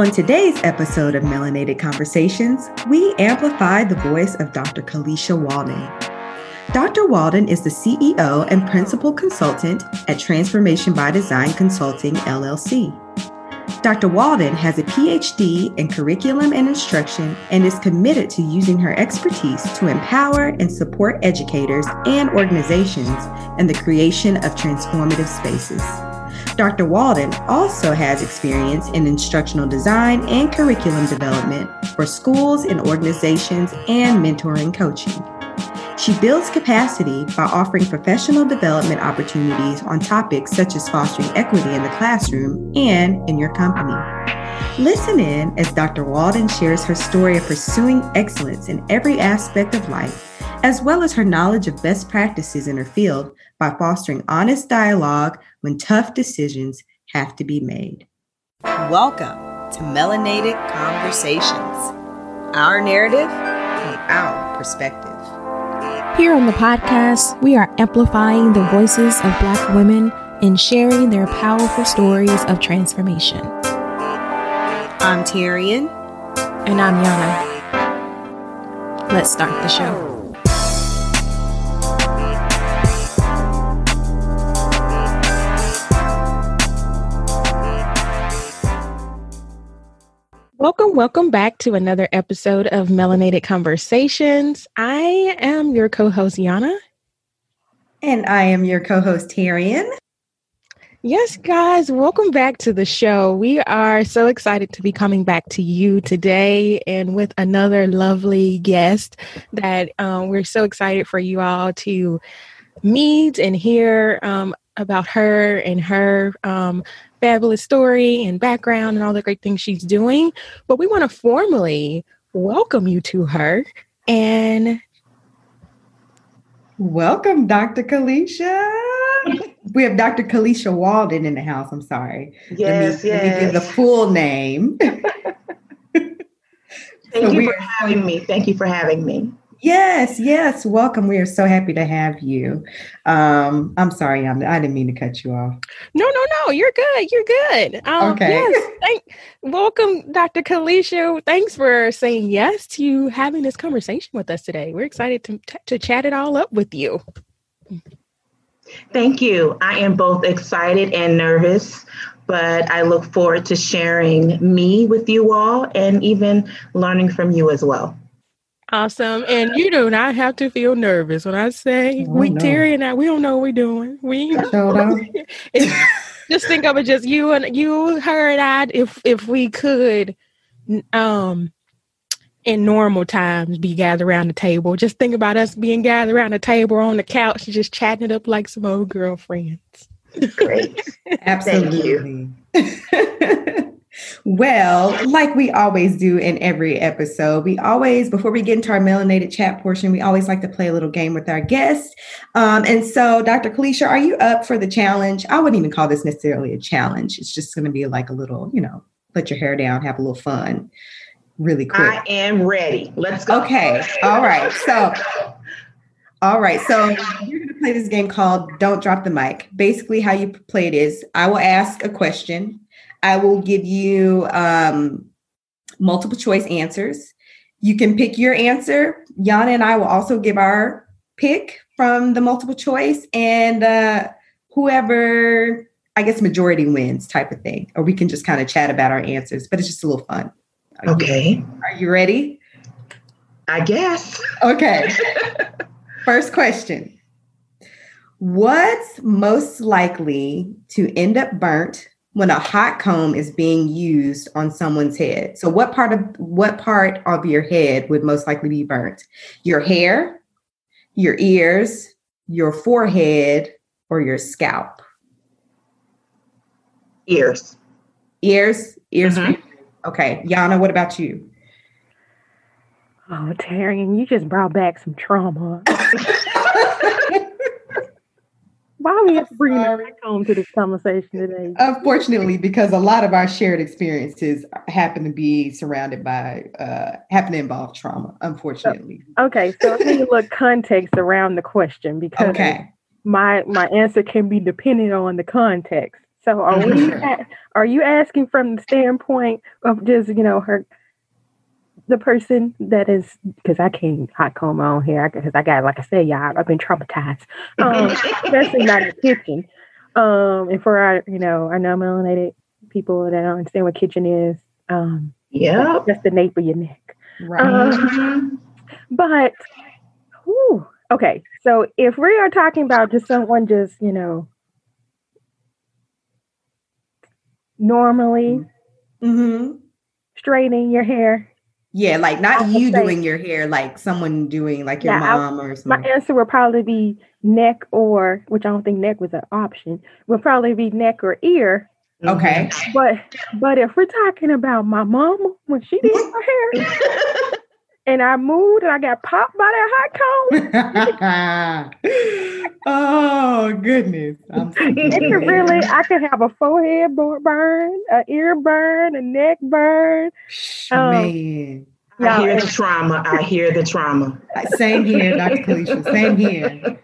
On today's episode of Melanated Conversations, we amplify the voice of Dr. Kalisha Walden. Dr. Walden is the CEO and principal consultant at Transformation by Design Consulting, LLC. Dr. Walden has a PhD in curriculum and instruction and is committed to using her expertise to empower and support educators and organizations in the creation of transformative spaces. Dr. Walden also has experience in instructional design and curriculum development for schools and organizations and mentoring coaching. She builds capacity by offering professional development opportunities on topics such as fostering equity in the classroom and in your company. Listen in as Dr. Walden shares her story of pursuing excellence in every aspect of life, as well as her knowledge of best practices in her field by fostering honest dialogue when tough decisions have to be made. Welcome to Melanated Conversations, our narrative and our perspective. Here on the podcast, we are amplifying the voices of Black women and sharing their powerful stories of transformation. I'm Tyrian. And I'm Yana. Let's start the show. Welcome, welcome back to another episode of Melanated Conversations. I am your co host, Yana. And I am your co host, Tyrian. Yes, guys, welcome back to the show. We are so excited to be coming back to you today and with another lovely guest that um, we're so excited for you all to meet and hear um, about her and her um, fabulous story and background and all the great things she's doing. But we want to formally welcome you to her and welcome, Dr. Kalisha. we have Dr. Kalisha Walden in the house. I'm sorry. Yes, let me, yes. Let me give the full name. Thank so you for having me. Thank you for having me. Yes, yes. Welcome. We are so happy to have you. Um, I'm sorry, I'm, I didn't mean to cut you off. No, no, no. You're good. You're good. Um, okay. Yes. Thank, welcome, Dr. Kalisha. Thanks for saying yes to having this conversation with us today. We're excited to, to chat it all up with you. Thank you. I am both excited and nervous, but I look forward to sharing me with you all and even learning from you as well. Awesome. And you do not have to feel nervous when I say oh, we no. Terry and I we don't know what we're doing. We just think of it just you and you, her and I if if we could um in normal times be gathered around the table. Just think about us being gathered around the table on the couch and just chatting it up like some old girlfriends. Great. Absolutely. Well, like we always do in every episode, we always, before we get into our melanated chat portion, we always like to play a little game with our guests. Um, and so, Dr. Kalisha, are you up for the challenge? I wouldn't even call this necessarily a challenge. It's just going to be like a little, you know, put your hair down, have a little fun really quick. I am ready. Let's go. Okay. All right. So, all right. So, you're going to play this game called Don't Drop the Mic. Basically, how you play it is I will ask a question I will give you um, multiple choice answers. You can pick your answer. Yana and I will also give our pick from the multiple choice, and uh, whoever, I guess, majority wins type of thing. Or we can just kind of chat about our answers, but it's just a little fun. Are okay. You, are you ready? I guess. Okay. First question What's most likely to end up burnt when a hot comb is being used on someone's head. So what part of what part of your head would most likely be burnt? Your hair, your ears, your forehead, or your scalp? Ears. Ears, ears. Mm-hmm. Okay. Yana, what about you? Oh, Terry, you just brought back some trauma. Why we have to bring that back home to this conversation today? Unfortunately, because a lot of our shared experiences happen to be surrounded by, uh, happen to involve trauma, unfortunately. Okay, so I need a little context around the question because okay. my my answer can be dependent on the context. So are we? Are you asking from the standpoint of just you know her, the person that is because I can't hot comb my own hair because I got like I said, y'all, I've been traumatized, um, especially not in the kitchen. Um, and for our you know our non-melanated people that don't understand what kitchen is, um, yeah, that's the nape of your neck. Right. Um, but, whew, okay. So if we are talking about just someone just, you know, normally mm-hmm. straightening your hair. Yeah, like not you say- doing your hair, like someone doing like your Yeah, I- mom or something. My answer would probably be neck or, which I don't think neck was an option, would probably be neck or ear. Okay. Mm-hmm. But but if we're talking about my mom when she did her hair and I moved and I got popped by that hot comb, oh goodness. I'm so it could really I could have a forehead burn, a ear burn, a neck burn. um, man. I hear the trauma. I hear the trauma. Same here, Dr. Kalisha. Same here.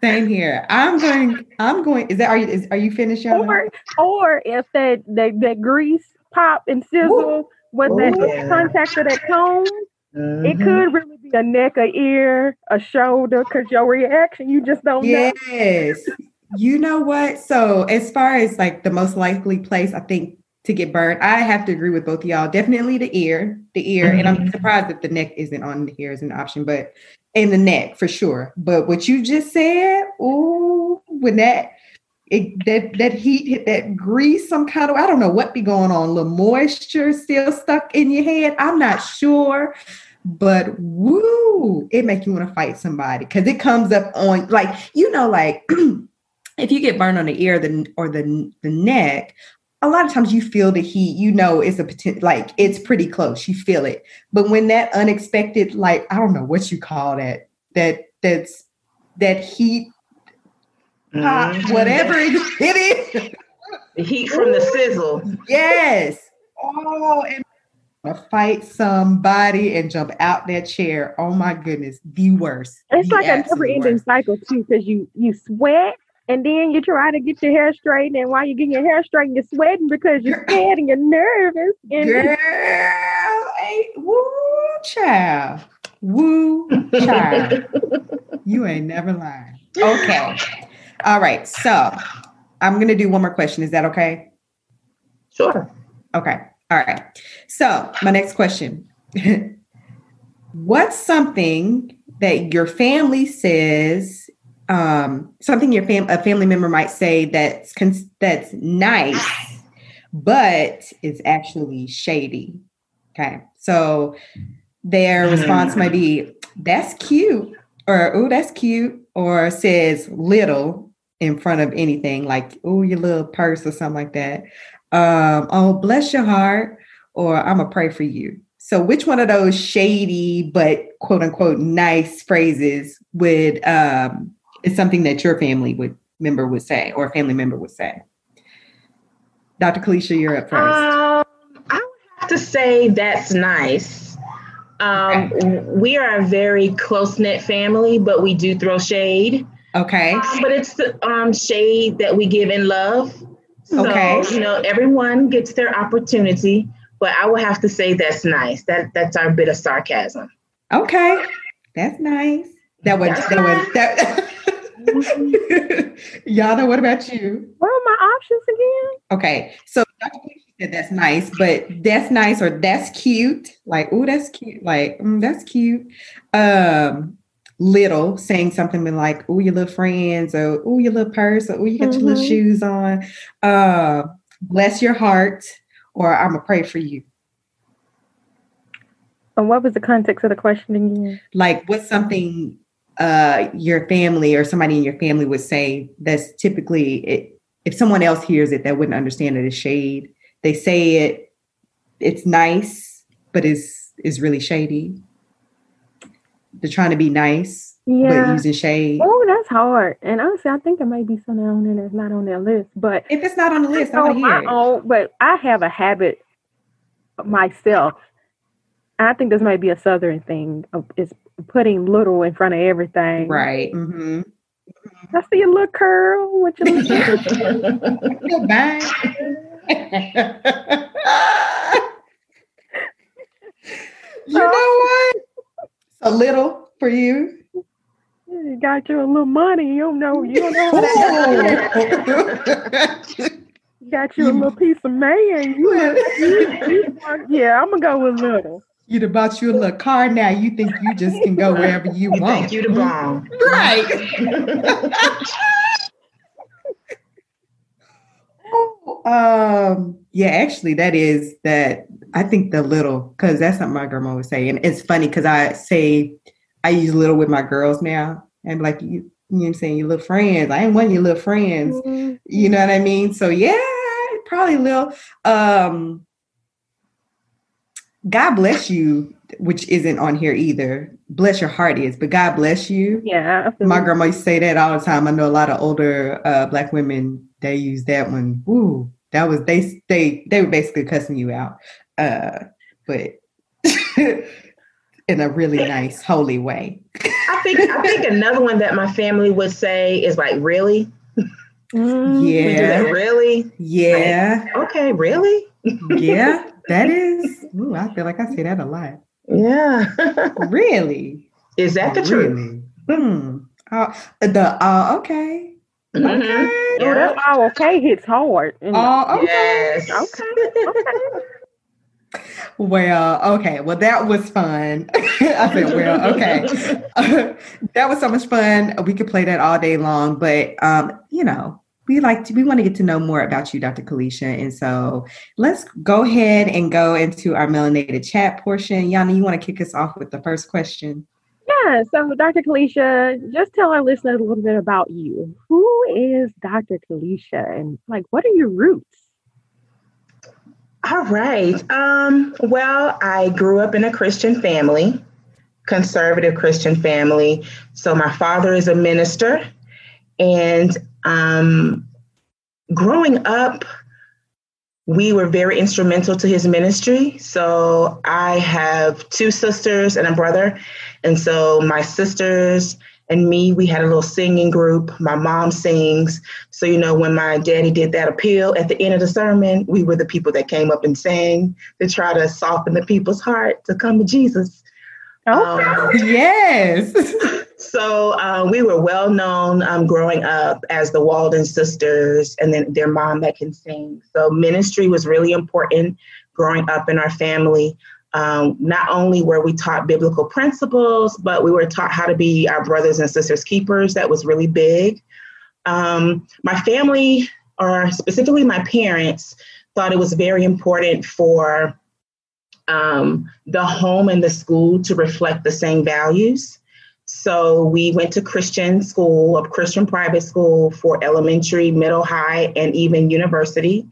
Same here. I'm going. I'm going. Is that are you? Is, are you finished, y'all? Or or if that that, that grease pop and sizzle with that Ooh, yeah. contact of that comb, it could really be a neck, a ear, a shoulder, because your reaction, you just don't know. Yes. You know what? So as far as like the most likely place, I think to get burned, I have to agree with both of y'all. Definitely the ear, the ear, and I'm Mhm. surprised that the neck isn't on the ear as an option, but in the neck for sure. But what you just said, ooh, when that it, that that heat hit that grease, some kind of I don't know what be going on, a little moisture still stuck in your head. I'm not sure. But woo, it make you want to fight somebody because it comes up on like you know, like if you get burned on the ear the, or the the neck, a lot of times you feel the heat. You know, it's a potential like it's pretty close. You feel it, but when that unexpected, like I don't know what you call that, that that's that heat pop, Mhm. whatever it, it is. The heat from the sizzle. Yes. Oh, and wanna fight somebody and jump out that chair. Oh my goodness, the worst. It's The like a never-ending cycle too, because you you sweat and then you try to get your hair straightened, and while you're getting your hair straightened, you're sweating because you're scared and you're nervous. And Girl, hey, woo, child, woo, child. you ain't never lying. Okay. All right. So I'm gonna do one more question. Is that okay? Sure. Okay. All right. So, my next question What's something that your family says, um, something your fam- a family member might say that's cons- that's nice, but is actually shady? Okay. So, their response might be, That's cute, or Oh, that's cute, or says little in front of anything like, Oh, your little purse or something like that um, oh, bless your heart, or I'm gonna pray for you. So, which one of those shady but quote unquote nice phrases would um, is something that your family would member would say or a family member would say? Dr. Kalisha, you're up first. Um, I would have to say that's nice. Um, We are a very close knit family, but we do throw shade. Okay. Um, but it's the um, shade that we give in love. So, Okay. you know, everyone gets their opportunity, but I would have to say that's nice. That that's our bit of sarcasm. Okay. That's nice. That was That's that was that. Yana, what about you? what are my options again? Okay, so Dr. Said that's nice, but that's nice or that's cute. Like, oh, that's cute. Like, mm, that's cute. Um, little saying something like, oh, your little friends, or oh, your little purse, or oh, you got your little Mhm. shoes on. Uh, bless your heart, or I'm gonna pray for you. And what was the context of the question again? Like, what's something uh your family or somebody in your family would say that's typically it, if someone else hears it that wouldn't understand it as shade they say it it's nice but is is really shady they're trying to be nice but Yeah. using shade Oh, that's hard. And honestly, I think it might be something on there that's not on their list. But if it's not on the list i want to hear own, but I have a habit myself. I think this might be a southern thing of is putting little in front of everything. right hmm I see a little curl with your little bang. you know what? A little for you. You got you a little money. You don't know. You don't know. got you a little piece of man. You, you, you, yeah, I'm gonna go with little. You'd have bought you a little car now. You think you just can go wherever you, you want. Think you to bomb. Right. um, yeah, actually that is that I think the little because that's something my grandma would say. And it's funny because I say I use little with my girls now. And like you, you know what I'm saying, your little friends. I ain't one of your little friends. Mm-hmm. You know what I mean? So yeah, probably little um God bless you, which isn't on here either. Bless your heart is, but God bless you. Yeah. My grandma used to say that all the time. I know a lot of older uh, black women, they use that one. Woo. That was they they they were basically cussing you out. Uh, but in a really nice, holy way. I think I think another one that my family would say is like, really? Mm, yeah. Really? Yeah. Like, okay, really? yeah. That is, ooh, I feel like I say that a lot. Yeah. really? Is that the really? truth? Hmm. Uh, the uh, okay. Mm-hmm. Okay. Yeah. that oh, okay hits hard. Oh, okay. Yes. Okay. Okay. Well, okay. Well, that was fun. I said, well, okay. Uh, that was so much fun. We could play that all day long, but um, you know, we like to we want to get to know more about you, Dr. Kalisha. And so let's go ahead and go into our melanated chat portion. Yana, you want to kick us off with the first question? Yeah, so Dr. Kalisha, just tell our listeners a little bit about you. Who is Dr. Kalisha and like what are your roots? All right. Um, well, I grew up in a Christian family, conservative Christian family. So my father is a minister and um, growing up, we were very instrumental to his ministry. So I have two sisters and a brother. And so my sisters and me, we had a little singing group. My mom sings. So, you know, when my daddy did that appeal at the end of the sermon, we were the people that came up and sang to try to soften the people's heart to come to Jesus. Oh, Um, yes. So uh, we were well known um, growing up as the Walden sisters, and then their mom that can sing. So ministry was really important growing up in our family. Um, not only were we taught biblical principles, but we were taught how to be our brothers and sisters keepers. That was really big. Um, my family, or specifically my parents, thought it was very important for um, the home and the school to reflect the same values. So we went to Christian school, a Christian private school for elementary, middle, high, and even university.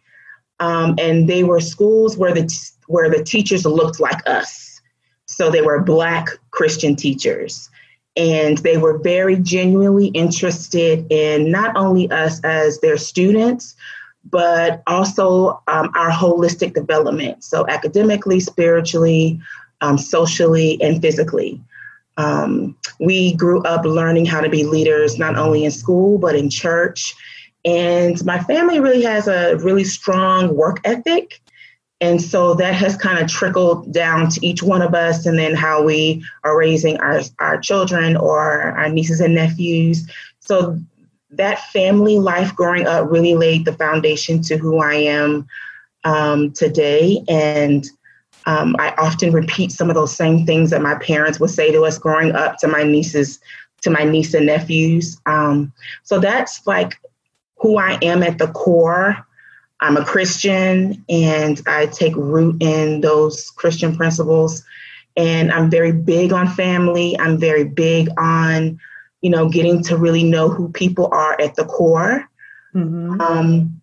Um, and they were schools where the where the teachers looked like us. So they were Black Christian teachers. And they were very genuinely interested in not only us as their students, but also um, our holistic development. So academically, spiritually, um, socially, and physically. Um, we grew up learning how to be leaders, not only in school, but in church. And my family really has a really strong work ethic. And so that has kind of trickled down to each one of us, and then how we are raising our, our children or our nieces and nephews. So that family life growing up really laid the foundation to who I am um, today. And um, I often repeat some of those same things that my parents would say to us growing up to my nieces, to my niece and nephews. Um, so that's like who I am at the core. I'm a Christian and I take root in those Christian principles. And I'm very big on family. I'm very big on, you know, getting to really know who people are at the core. Mm-hmm. Um,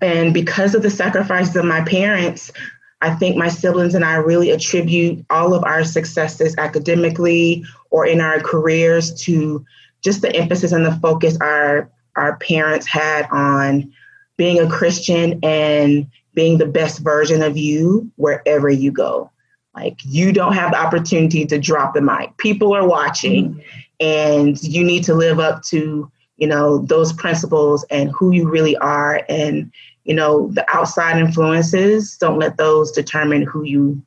and because of the sacrifices of my parents, I think my siblings and I really attribute all of our successes academically or in our careers to just the emphasis and the focus our our parents had on being a Christian and being the best version of you wherever you go. Like you don't have the opportunity to drop the mic. People are watching, mm-hmm. and you need to live up to you know those principles and who you really are and you know the outside influences don't let those determine who you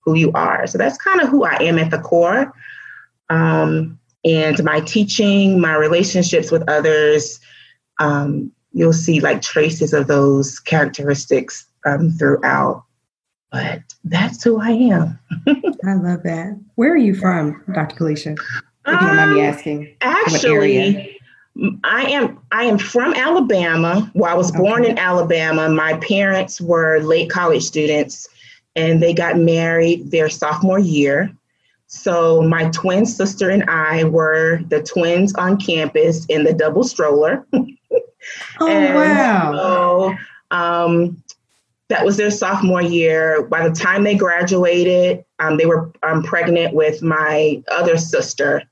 who you are. So that's kind of who i am at the core. Um, and my teaching my relationships with others um, you'll see like traces of those characteristics um, throughout. But that's who i am. I love that. Where are you from dr kalisha if you don't mind me um, asking? Actually I am I am from Alabama. Well, I was born okay. in Alabama. My parents were late college students and they got married their sophomore year. So my twin sister and I were the twins on campus in the double stroller. oh wow. So um, that was their sophomore year. By the time they graduated, um, they were um, pregnant with my other sister.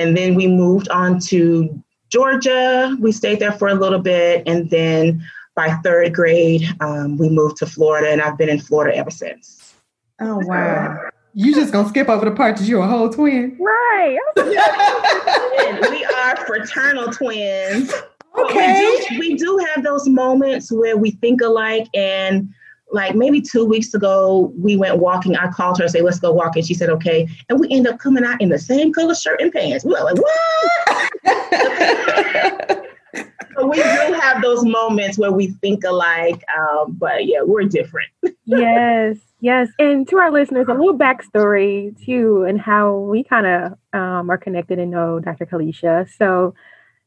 And then we moved on to Georgia. We stayed there for a little bit. And then by third grade, um, we moved to Florida, and I've been in Florida ever since. Oh, wow. You just gonna skip over the part that you're a whole twin? Right. we are fraternal twins. Okay. We do, we do have those moments where we think alike and like maybe two weeks ago, we went walking. I called her and say, let's go walk. And she said, okay. And we end up coming out in the same color shirt and pants. We were like, what? so we do have those moments where we think alike. Um, but yeah, we're different. yes. Yes. And to our listeners, a little backstory too, and how we kind of um, are connected and know Dr. Kalisha. So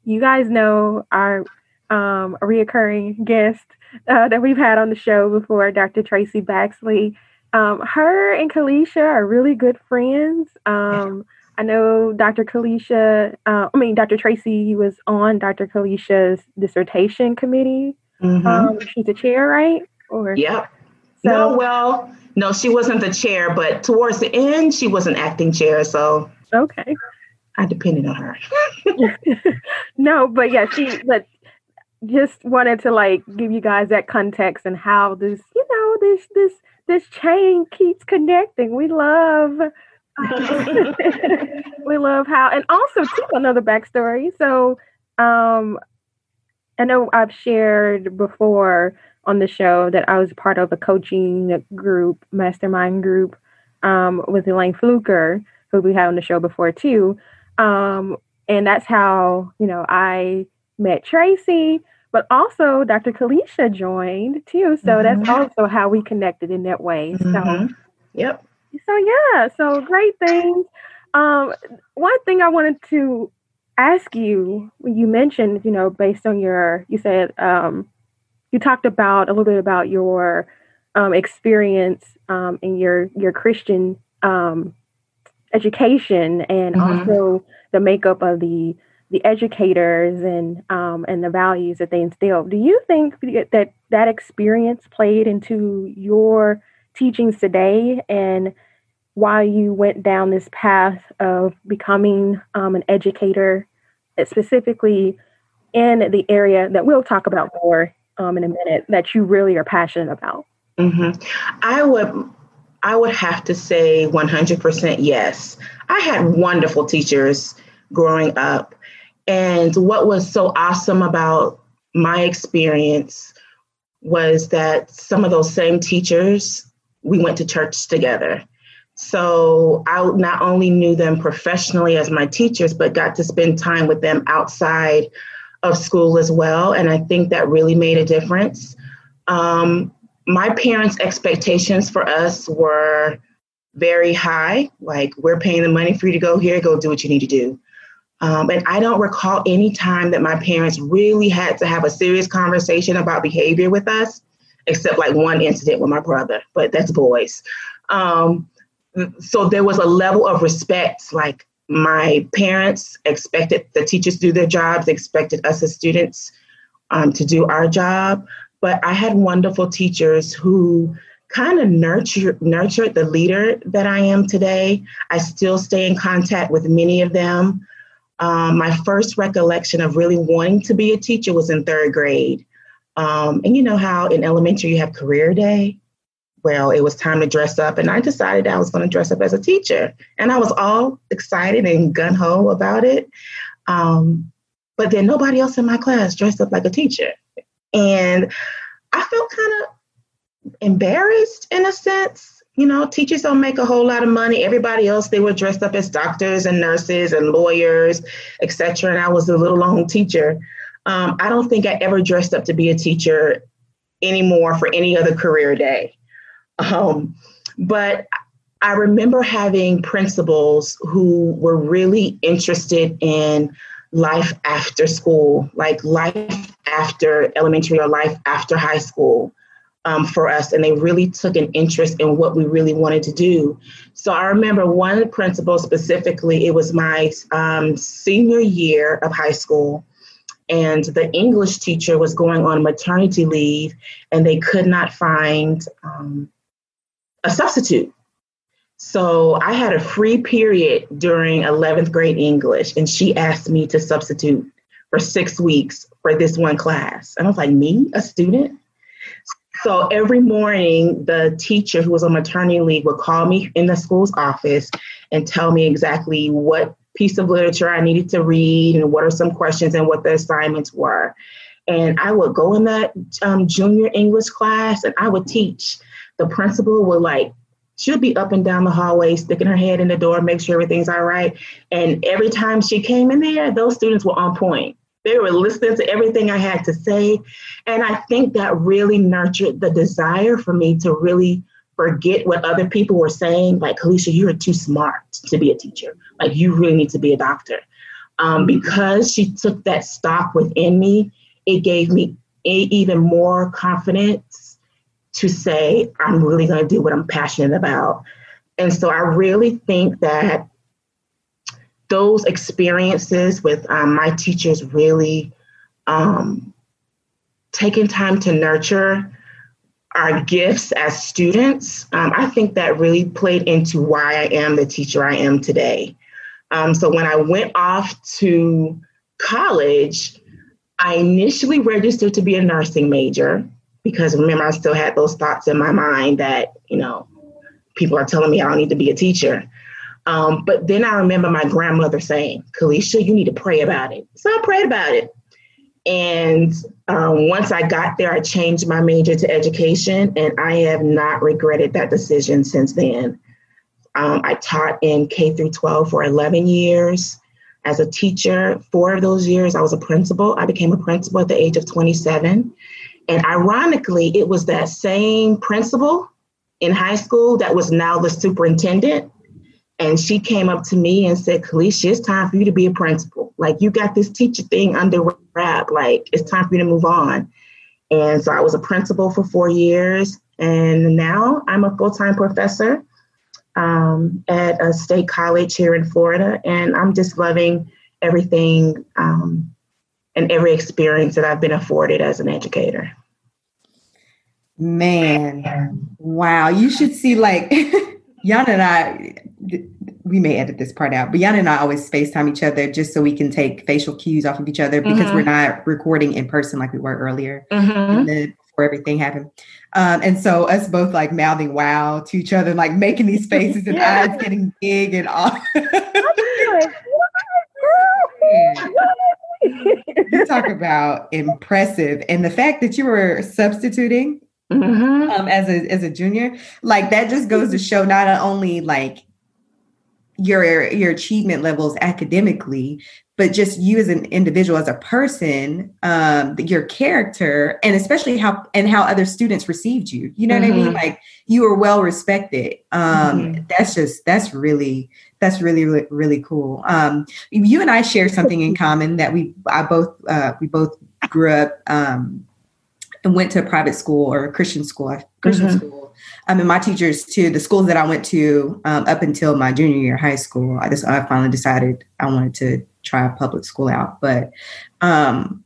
you guys know our um, reoccurring guest uh, that we've had on the show before, Dr. Tracy Baxley. Um, her and Kalisha are really good friends. Um, I know Dr. Kalisha, uh, I mean, Dr. Tracy was on Dr. Kalisha's dissertation committee. Mm-hmm. Um, she's the chair, right? Or yeah. So, no, well, no, she wasn't the chair, but towards the end, she was an acting chair. So okay, I depended on her. no, but yeah, she. But just wanted to like give you guys that context and how this, you know, this this this chain keeps connecting. We love we love how and also too another backstory. So um I know I've shared before on the show that I was part of a coaching group, mastermind group, um, with Elaine Fluker, who we had on the show before too. Um, and that's how, you know, I met Tracy but also Dr. Kalisha joined too. So mm-hmm. that's also how we connected in that way. Mm-hmm. So, yep. So yeah, so great things. Um, one thing I wanted to ask you, when you mentioned, you know, based on your, you said, um, you talked about a little bit about your um, experience um, in your your Christian um, education and mm-hmm. also the makeup of the the educators and um, and the values that they instill. Do you think that that experience played into your teachings today and why you went down this path of becoming um, an educator, specifically in the area that we'll talk about more um, in a minute that you really are passionate about? Mm-hmm. I would I would have to say 100% yes. I had wonderful teachers growing up and what was so awesome about my experience was that some of those same teachers, we went to church together. So I not only knew them professionally as my teachers, but got to spend time with them outside of school as well. And I think that really made a difference. Um, my parents' expectations for us were very high. Like, we're paying the money for you to go here, go do what you need to do. Um, and I don't recall any time that my parents really had to have a serious conversation about behavior with us, except like one incident with my brother, but that's boys. Um, so there was a level of respect, like my parents expected the teachers to do their jobs, expected us as students um, to do our job. But I had wonderful teachers who kind of nurtured nurtured the leader that I am today. I still stay in contact with many of them. Um, my first recollection of really wanting to be a teacher was in third grade. Um, and you know how in elementary you have career day? well, it was time to dress up, and I decided I was going to dress up as a teacher, and I was all excited and gun ho about it. Um, but then nobody else in my class dressed up like a teacher, and I felt kind of embarrassed in a sense. You know, teachers don't make a whole lot of money. Everybody else they were dressed up as doctors and nurses and lawyers, etc. And I was a little lone teacher. Um, I don't think I ever dressed up to be a teacher anymore for any other career day. Um, but I remember having principals who were really interested in life after school, like life after elementary or life after high school um, for us. And they really took an interest in what we really wanted to do. So I remember one principal specifically, it was my um, senior year of high school and the English teacher was going on maternity leave, and they could not find um, a substitute. So I had a free period during 11th grade English, and she asked me to substitute for six weeks for this one class. And I was like, me, a student? So every morning, the teacher who was on maternity leave would call me in the school's office and tell me exactly what piece of literature I needed to read and what are some questions and what the assignments were. And I would go in that um, junior English class and I would teach. The principal would like, she'd be up and down the hallway, sticking her head in the door, make sure everything's all right. And every time she came in there, those students were on point. They were listening to everything I had to say. And I think that really nurtured the desire for me to really forget what other people were saying. Like, Kalisha, you are too smart to be a teacher. Like, you really need to be a doctor. Um, because she took that stock within me, it gave me a, even more confidence to say, I'm really going to do what I'm passionate about. And so I really think that those experiences with um, my teachers really um, taking time to nurture our gifts as students, um, I think that really played into why I am the teacher I am today. Um, so when I went off to college, I initially registered to be a nursing major because remember, I still had those thoughts in my mind that, you know, people are telling me I don't need to be a teacher. Um, but then I remember my grandmother saying, Kalisha, you need to pray about it. So I prayed about it. And um, once I got there, I changed my major to education, and I have not regretted that decision since then. Um, I taught in K through 12 for 11 years as a teacher. Four of those years, I was a principal. I became a principal at the age of 27. And ironically, it was that same principal in high school that was now the superintendent and she came up to me and said, Kalisha, it's time for you to be a principal. Like, you got this teacher thing under wrap. Like, it's time for you to move on. And so I was a principal for four years. And now I'm a full time professor um, at a state college here in Florida. And I'm just loving everything um, and every experience that I've been afforded as an educator. Man, wow. You should see, like, Yana and I, we may edit this part out, but Yana and I always FaceTime each other just so we can take facial cues off of each other because mm-hmm. we're not recording in person like we were earlier mm-hmm. before everything happened. Um, and so us both like mouthing wow to each other, like making these faces and yeah. eyes getting big and all. you talk about impressive. And the fact that you were substituting mm-hmm. um, as a as a junior, like that just goes to show not only like your your achievement levels academically but just you as an individual as a person um your character and especially how and how other students received you you know mm-hmm. what i mean mm-hmm. like you were well respected um mm-hmm. that's just that's really that's really, really really cool um you and i share something in common that we i both uh we both grew up um and went to a private school or a christian school christian mm-hmm. school I mean, my teachers too, the schools that I went to um, up until my junior year high school, I just I finally decided I wanted to try a public school out, but um,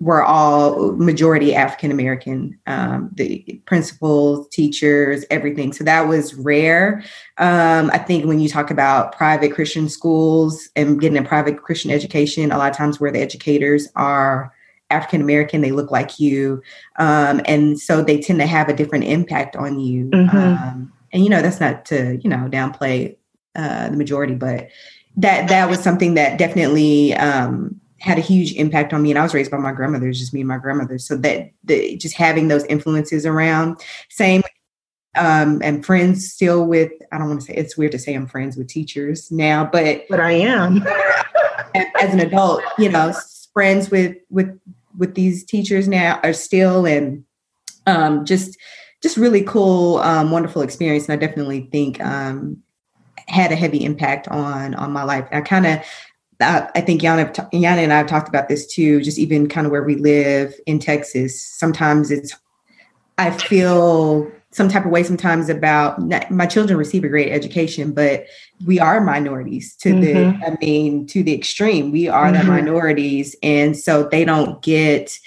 we're all majority African American. Um, the principals, teachers, everything. So that was rare. Um, I think when you talk about private Christian schools and getting a private Christian education, a lot of times where the educators are African American, they look like you, um, and so they tend to have a different impact on you. Mm-hmm. Um, and you know that's not to you know downplay uh, the majority, but that that was something that definitely um, had a huge impact on me. And I was raised by my grandmother, it just me and my grandmother. So that the, just having those influences around, same um, and friends still with I don't want to say it's weird to say I'm friends with teachers now, but but I am as an adult, you know, friends with with with these teachers now are still and um, just just really cool, um, wonderful experience. And I definitely think um, had a heavy impact on on my life. I kind of I think Yana, Yana and I have talked about this too, just even kind of where we live in Texas. Sometimes it's, I feel some type of way sometimes about my children receive a great education, but we are minorities to mm-hmm. the, I mean, to the extreme. We are mm-hmm. the minorities. And so they don't get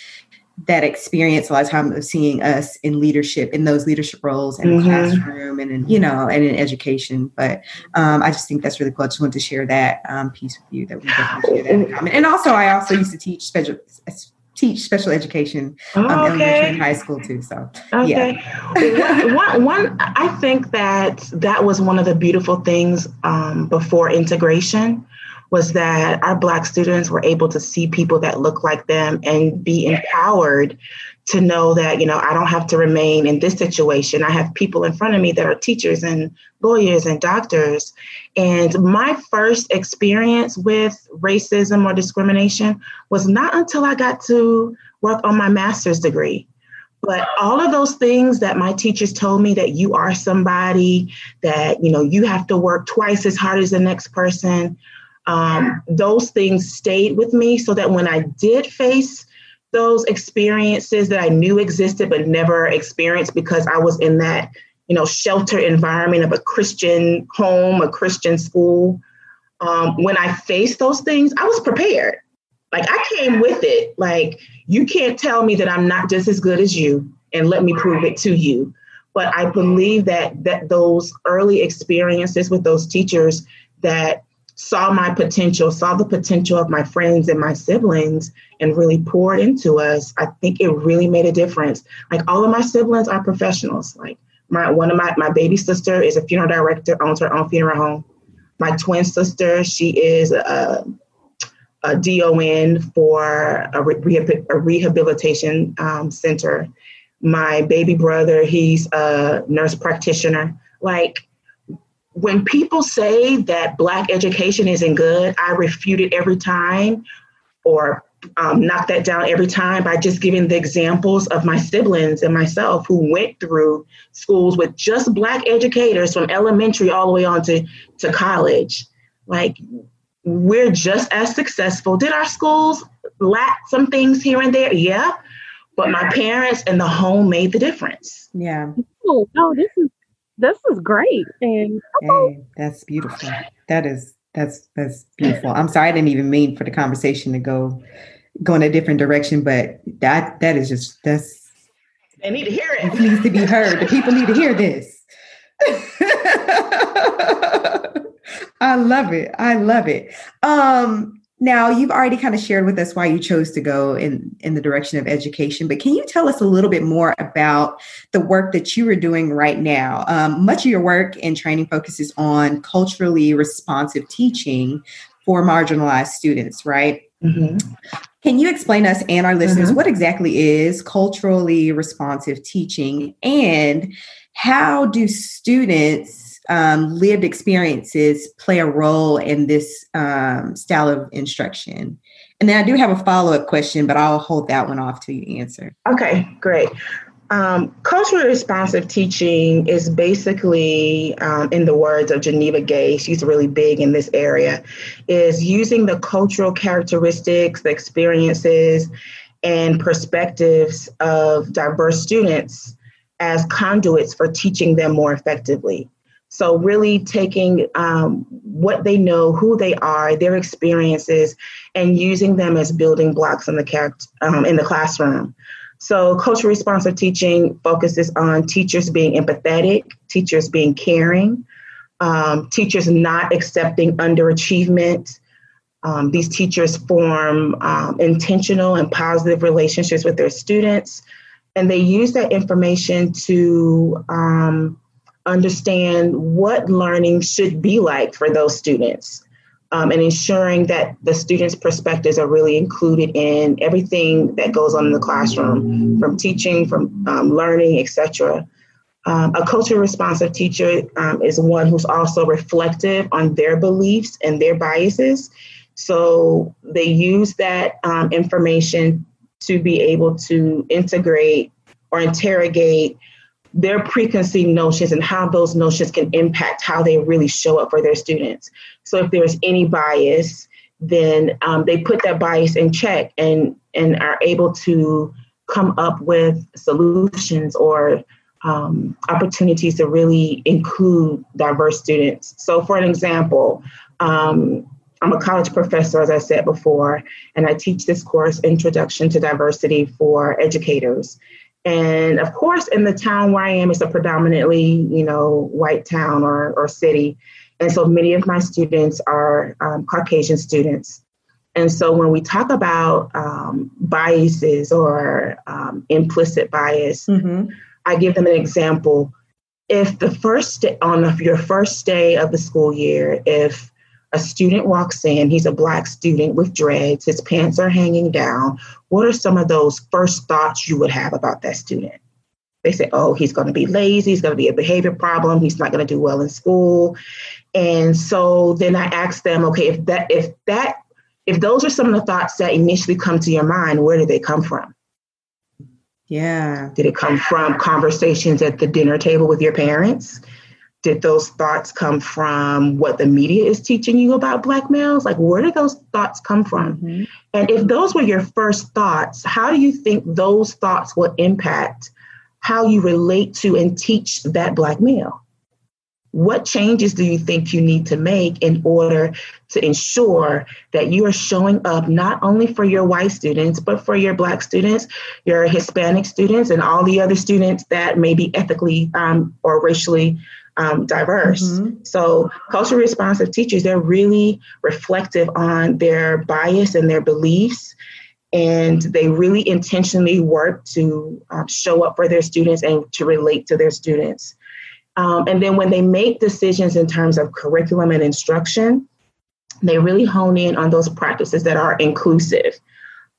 that experience a lot of time of seeing us in leadership, in those leadership roles in mm-hmm. the classroom and in, you know, and in education. But um, I just think that's really cool. I just wanted to share that um, piece with you that we definitely share that in common. And also I also used to teach special teach special education um, okay. elementary and high school too. So okay. yeah. one, one, I think that that was one of the beautiful things um, before integration was that our black students were able to see people that look like them and be empowered to know that you know i don't have to remain in this situation. I have people in front of me that are teachers and lawyers and doctors. And my first experience with racism or discrimination was not until i got to work on my master's degree. But all of those things that my teachers told me that you are somebody that you know you have to work twice as hard as the next person um, those things stayed with me so that when i did face those experiences that I knew existed but never experienced because I was in that, you know, shelter environment of a Christian home, a Christian school. Um, when I faced those things, I was prepared. Like I came with it. Like you can't tell me that I'm not just as good as you, and let me prove it to you. But I believe that that those early experiences with those teachers that saw my potential, saw the potential of my friends and my siblings, and really poured into us, I think it really made a difference. Like all of my siblings are professionals. Like my one of my my baby sister is a funeral director, owns her own funeral home. My twin sister, she is a, a DON for a, a rehabilitation um, center. My baby brother, he's a nurse practitioner. Like when people say that Black education isn't good, I refute it every time or um, knock that down every time by just giving the examples of my siblings and myself who went through schools with just Black educators from elementary all the way on to, to college. Like, we're just as successful. Did our schools lack some things here and there? Yeah. But my parents and the home made the difference. Yeah. Oh, no, this is this is great. And hey, that's beautiful. That is that's that's beautiful. I'm sorry I didn't even mean for the conversation to go go in a different direction, but that that is just that's they need to hear it. It needs to be heard. The people need to hear this. I love it. I love it. Um now, you've already kind of shared with us why you chose to go in, in the direction of education, but can you tell us a little bit more about the work that you are doing right now? Um, much of your work and training focuses on culturally responsive teaching for marginalized students, right? Mm-hmm. Can you explain us and our listeners mm-hmm. what exactly is culturally responsive teaching and how do students um, lived experiences play a role in this um, style of instruction? And then I do have a follow up question, but I'll hold that one off till you answer. Okay, great. Um, culturally responsive teaching is basically, um, in the words of Geneva Gay, she's really big in this area, is using the cultural characteristics, the experiences, and perspectives of diverse students as conduits for teaching them more effectively. So, really taking um, what they know, who they are, their experiences, and using them as building blocks in the character um, in the classroom. So, culture responsive teaching focuses on teachers being empathetic, teachers being caring, um, teachers not accepting underachievement, Um, these teachers form um, intentional and positive relationships with their students, and they use that information to um, understand what learning should be like for those students um, and ensuring that the students' perspectives are really included in everything that goes on in the classroom, from teaching, from um, learning, etc. Um, a culturally responsive teacher um, is one who's also reflective on their beliefs and their biases. So they use that um, information to be able to integrate or interrogate their preconceived notions and how those notions can impact how they really show up for their students. So if there's any bias, then um, they put that bias in check and and are able to come up with solutions or um, opportunities to really include diverse students. So, for an example, um, I'm a college professor, as I said before, and I teach this course, Introduction to Diversity for Educators. And of course, in the town where I am, it's a predominantly, you know, white town or, or city. And so many of my students are um, Caucasian students. And so when we talk about um, biases or um, implicit bias, mm-hmm. I give them an example. If the first day, on your first day of the school year, if a student walks in, he's a black student with dreads, his pants are hanging down. What are some of those first thoughts you would have about that student? They say, oh, he's going to be lazy, he's going to be a behavior problem, he's not going to do well in school. And so then I ask them, okay, if that if that if those are some of the thoughts that initially come to your mind, where do they come from? Yeah. Did it come from conversations at the dinner table with your parents? Did those thoughts come from what the media is teaching you about black males? Like where did those thoughts come from? Mm-hmm. and if those were your first thoughts how do you think those thoughts will impact how you relate to and teach that black male? What changes do you think you need to make in order to ensure that you are showing up not only for your white students, but for your black students, your Hispanic students, and all the other students that may be ethically um, or racially um, diverse. Mm-hmm. So, culturally responsive teachers, they're really reflective on their bias and their beliefs. And they really intentionally work to uh, show up for their students and to relate to their students. Um, and then when they make decisions in terms of curriculum and instruction, they really hone in on those practices that are inclusive.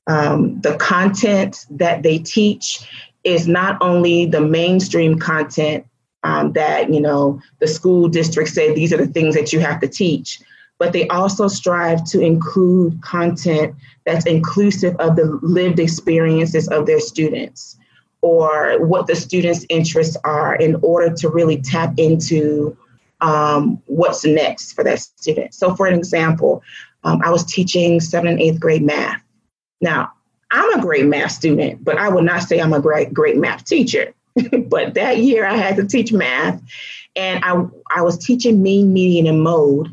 Um, the content that they teach is not only the mainstream content um, that you know the school district said these are the things that you have to teach. But they also strive to include content that's inclusive of the lived experiences of their students or what the students interests are in order to really tap into um, what's next for that student. So for an example um, i was teaching seventh and eighth grade math. Now i'm a great math student but i would not say i'm a great great math teacher but that year I had to teach math and I, I was teaching mean, median, and mode.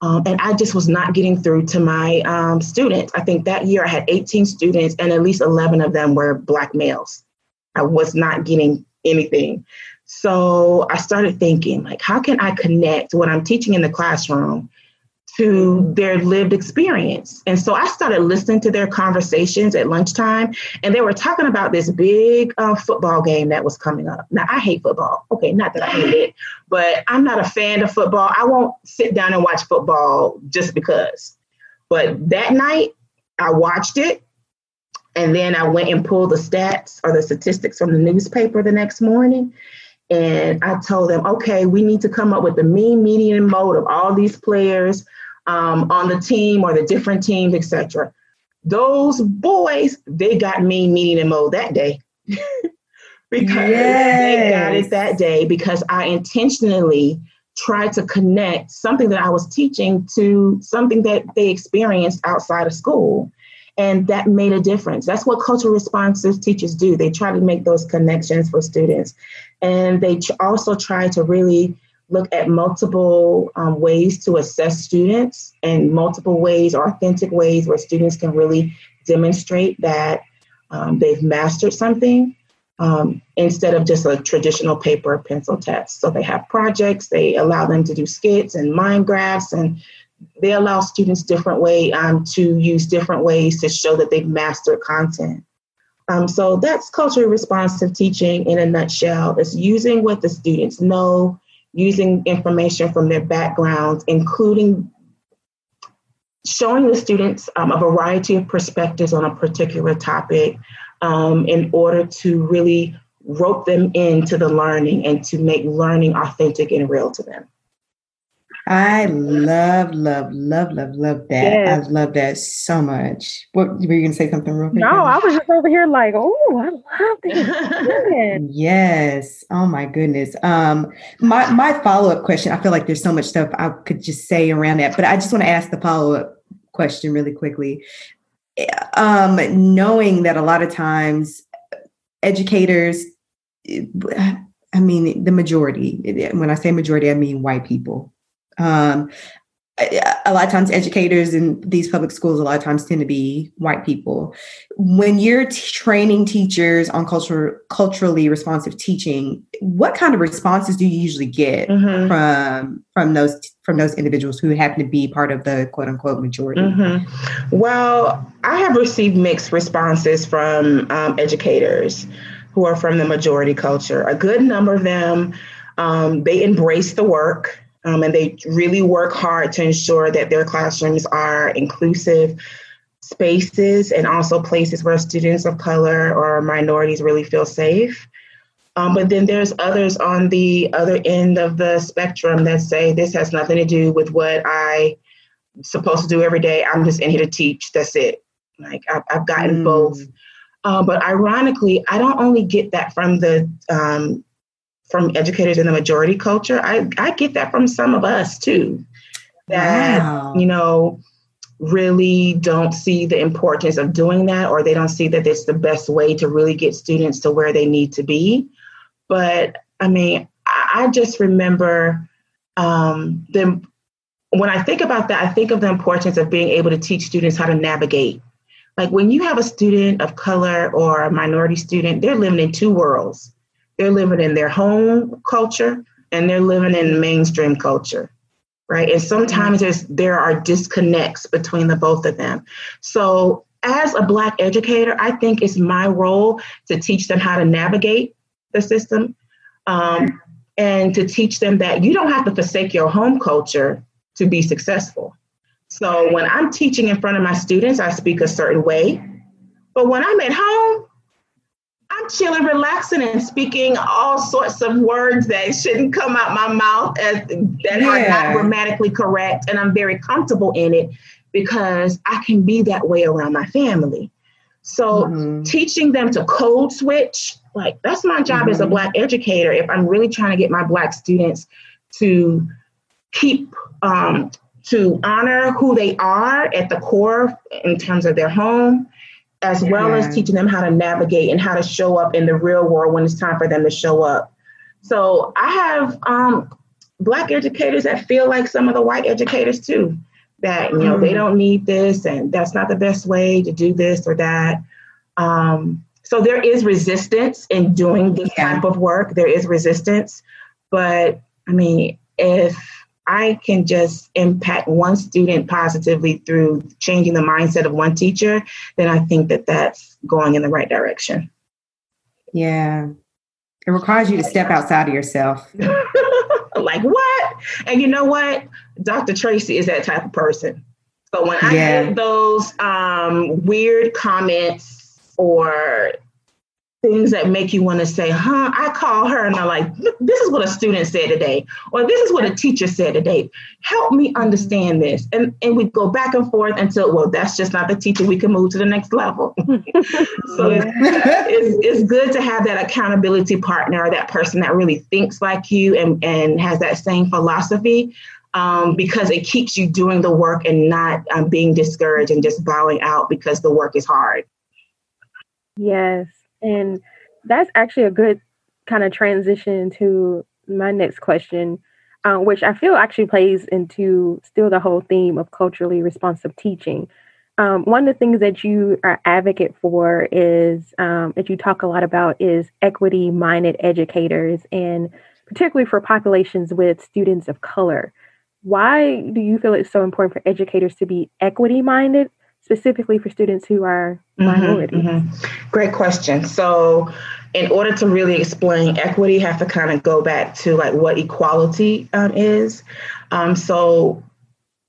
Um, and I just was not getting through to my um, students. I think that year I had 18 students, and at least 11 of them were Black males. I was not getting anything. So I started thinking, like, how can I connect what I'm teaching in the classroom to their lived experience. And so I started listening to their conversations at lunchtime, and they were talking about this big uh, football game that was coming up. Now, I hate football. Okay, not that I hate it, but I'm not a fan of football. I won't sit down and watch football just because. But that night, I watched it. And then I went and pulled the stats or the statistics from the newspaper the next morning. And I told them, okay, we need to come up with the mean, median, and mode of all these players um, on the team or the different teams, etc. Those boys, they got me meeting in mode that day. because yes. they got it that day because I intentionally tried to connect something that I was teaching to something that they experienced outside of school. And that made a difference. That's what cultural responsive teachers do. They try to make those connections for students. And they also try to really look at multiple um, ways to assess students and multiple ways, authentic ways where students can really demonstrate that um, they've mastered something um, instead of just a traditional paper pencil test. So they have projects, they allow them to do skits and mind graphs and they allow students different way um, to use different ways to show that they've mastered content. Um, so that's culturally responsive teaching in a nutshell. It's using what the students know, using information from their backgrounds, including showing the students um, a variety of perspectives on a particular topic um, in order to really rope them into the learning and to make learning authentic and real to them. I love, love, love, love, love that. Yes. I love that so much. What were you gonna say something real quick? No, I was just over here like, oh, I love this. yes. Oh my goodness. Um, my my follow-up question, I feel like there's so much stuff I could just say around that, but I just want to ask the follow-up question really quickly. Um, knowing that a lot of times educators I mean, the majority, when I say majority, I mean white people. Um, a lot of times educators in these public schools a lot of times tend to be white people when you're t- training teachers on culture, culturally responsive teaching what kind of responses do you usually get mm-hmm. from from those from those individuals who happen to be part of the quote unquote majority mm-hmm. well i have received mixed responses from um, educators who are from the majority culture a good number of them um, they embrace the work um, and they really work hard to ensure that their classrooms are inclusive spaces and also places where students of color or minorities really feel safe. Um, but then there's others on the other end of the spectrum that say this has nothing to do with what I'm supposed to do every day. I'm just in here to teach. That's it. Like I've, I've gotten mm. both. Uh, but ironically, I don't only get that from the um, from educators in the majority culture. I, I get that from some of us too. That, wow. you know, really don't see the importance of doing that or they don't see that it's the best way to really get students to where they need to be. But I mean, I just remember um, them when I think about that, I think of the importance of being able to teach students how to navigate. Like when you have a student of color or a minority student, they're living in two worlds. They're living in their home culture and they're living in mainstream culture, right? And sometimes there's there are disconnects between the both of them. So as a black educator, I think it's my role to teach them how to navigate the system um, and to teach them that you don't have to forsake your home culture to be successful. So when I'm teaching in front of my students, I speak a certain way. But when I'm at home, chilling, relaxing, and speaking all sorts of words that shouldn't come out my mouth as that yeah. are not grammatically correct, and I'm very comfortable in it because I can be that way around my family. So mm-hmm. teaching them to code switch, like that's my job mm-hmm. as a mm-hmm. black educator. If I'm really trying to get my black students to keep um, to honor who they are at the core in terms of their home as well as teaching them how to navigate and how to show up in the real world when it's time for them to show up. So I have um, black educators that feel like some of the white educators too, that you know mm. they don't need this and that's not the best way to do this or that. Um, so there is resistance in doing this yeah. type of work. There is resistance, but I mean, if I can just impact one student positively through changing the mindset of one teacher, then I think that that's going in the right direction. Yeah. It requires you to step outside of yourself. like what? And you know what? Dr. Tracy is that type of person. So when I yeah. get those um, weird comments or things that make you want to say, huh? I call her and I'm like, this is what a student said today, or this is what a teacher said today. Help me understand this. And and we go back and forth until, well, that's just not the teacher. We can move to the next level. so it's, it's, it's good to have that accountability partner, or that person that really thinks like you and, and has that same philosophy. Um, because it keeps you doing the work and not um, being discouraged and just bowing out because the work is hard. Yes, and that's actually a good kind of transition to my next question, uh, which I feel actually plays into still the whole theme of culturally responsive teaching. Um, one of the things that you are advocate for is um, that you talk a lot about is equity minded educators and particularly for populations with students of color. why do you feel it's so important for educators to be equity minded, specifically for students who are mm-hmm. Mm-hmm. Great question. So, in order to really explain equity, you have to kind of go back to like what equality um, is. Um, so,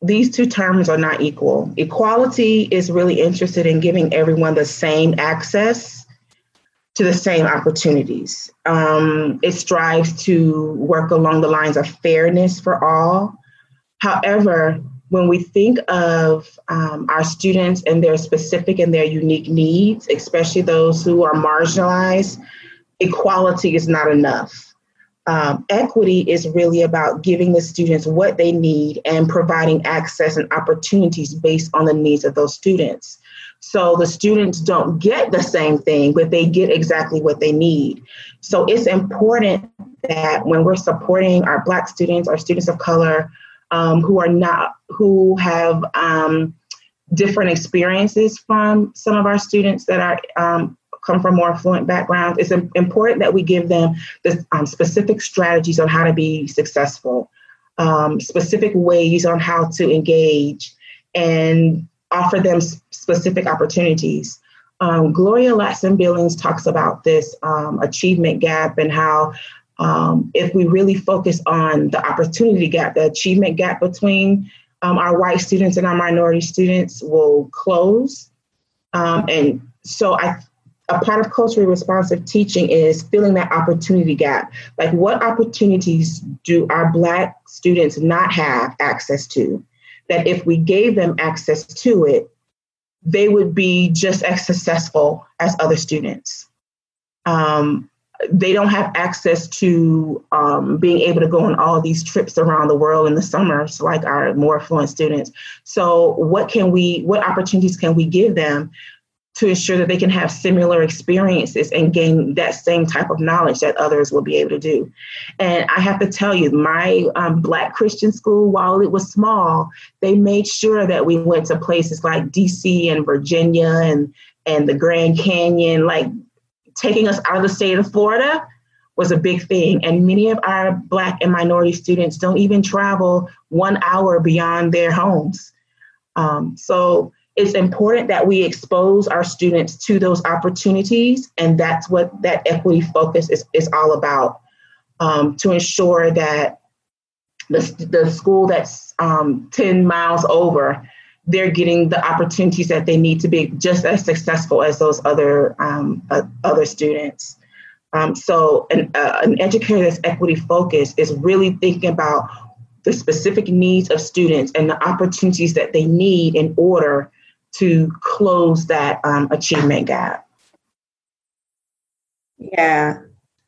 these two terms are not equal. Equality is really interested in giving everyone the same access to the same opportunities. Um, it strives to work along the lines of fairness for all. However, when we think of um, our students and their specific and their unique needs, especially those who are marginalized, equality is not enough. Um, equity is really about giving the students what they need and providing access and opportunities based on the needs of those students. So the students don't get the same thing, but they get exactly what they need. So it's important that when we're supporting our Black students, our students of color, um, who are not, who have um, different experiences from some of our students that are um, come from more affluent backgrounds, it's important that we give them the um, specific strategies on how to be successful, um, specific ways on how to engage, and offer them specific opportunities. Um, Gloria Ladson Billings talks about this um, achievement gap and how um, if we really focus on the opportunity gap, the achievement gap between um, our white students and our minority students will close. Um, and so I a part of culturally responsive teaching is filling that opportunity gap. Like, what opportunities do our Black students not have access to? That if we gave them access to it, they would be just as successful as other students. Um, they don't have access to um, being able to go on all these trips around the world in the summers like our more affluent students so what can we what opportunities can we give them to ensure that they can have similar experiences and gain that same type of knowledge that others will be able to do. And I have to tell you, my um, Black Christian school, while it was small, they made sure that we went to places like DC and Virginia and and the Grand Canyon, like taking us out of the state of Florida was a big thing. And many of our Black and minority students don't even travel one hour beyond their homes. Um, so it's important that we expose our students to those opportunities, and that's what that equity focus is, is all about um, to ensure that the, the school that's um, 10 miles over, they're getting the opportunities that they need to be just as successful as those other, um, uh, other students. Um, so, an, uh, an educator that's equity focused is really thinking about the specific needs of students and the opportunities that they need in order to close that um, achievement gap. Yeah.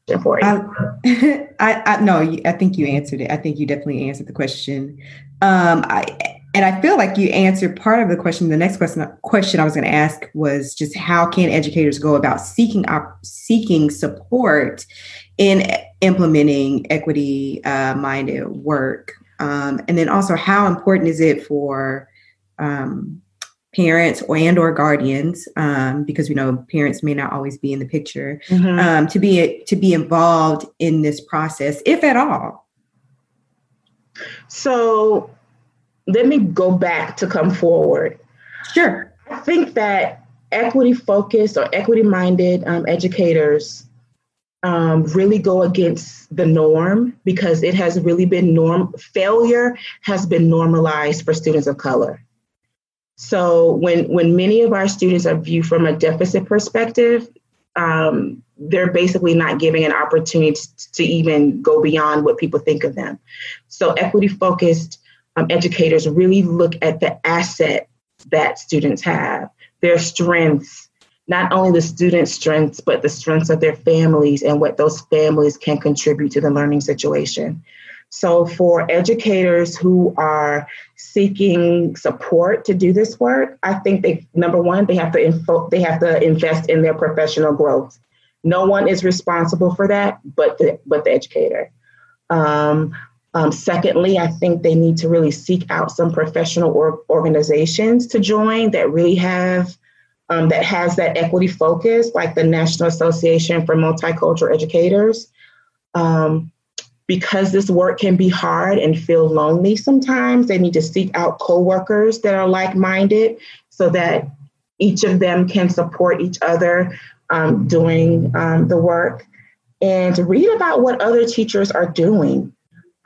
Important. I, I, I no, I think you answered it. I think you definitely answered the question. Um, I and I feel like you answered part of the question. The next question question I was going to ask was just how can educators go about seeking op- seeking support in implementing equity uh, minded work, um, and then also how important is it for um, parents or and or guardians um, because we know parents may not always be in the picture mm-hmm. um, to be to be involved in this process if at all so let me go back to come forward. Sure. I think that equity focused or equity minded um, educators um, really go against the norm because it has really been norm failure has been normalized for students of color. So when when many of our students are viewed from a deficit perspective, um, they're basically not giving an opportunity to, to even go beyond what people think of them. So equity focused um, educators really look at the asset that students have, their strengths, not only the students' strengths, but the strengths of their families and what those families can contribute to the learning situation. So, for educators who are seeking support to do this work, I think they number one they have to info, they have to invest in their professional growth. No one is responsible for that, but the but the educator. Um, um, secondly, I think they need to really seek out some professional or organizations to join that really have um, that has that equity focus, like the National Association for Multicultural Educators. Um, because this work can be hard and feel lonely sometimes, they need to seek out coworkers that are like minded so that each of them can support each other um, doing um, the work. And read about what other teachers are doing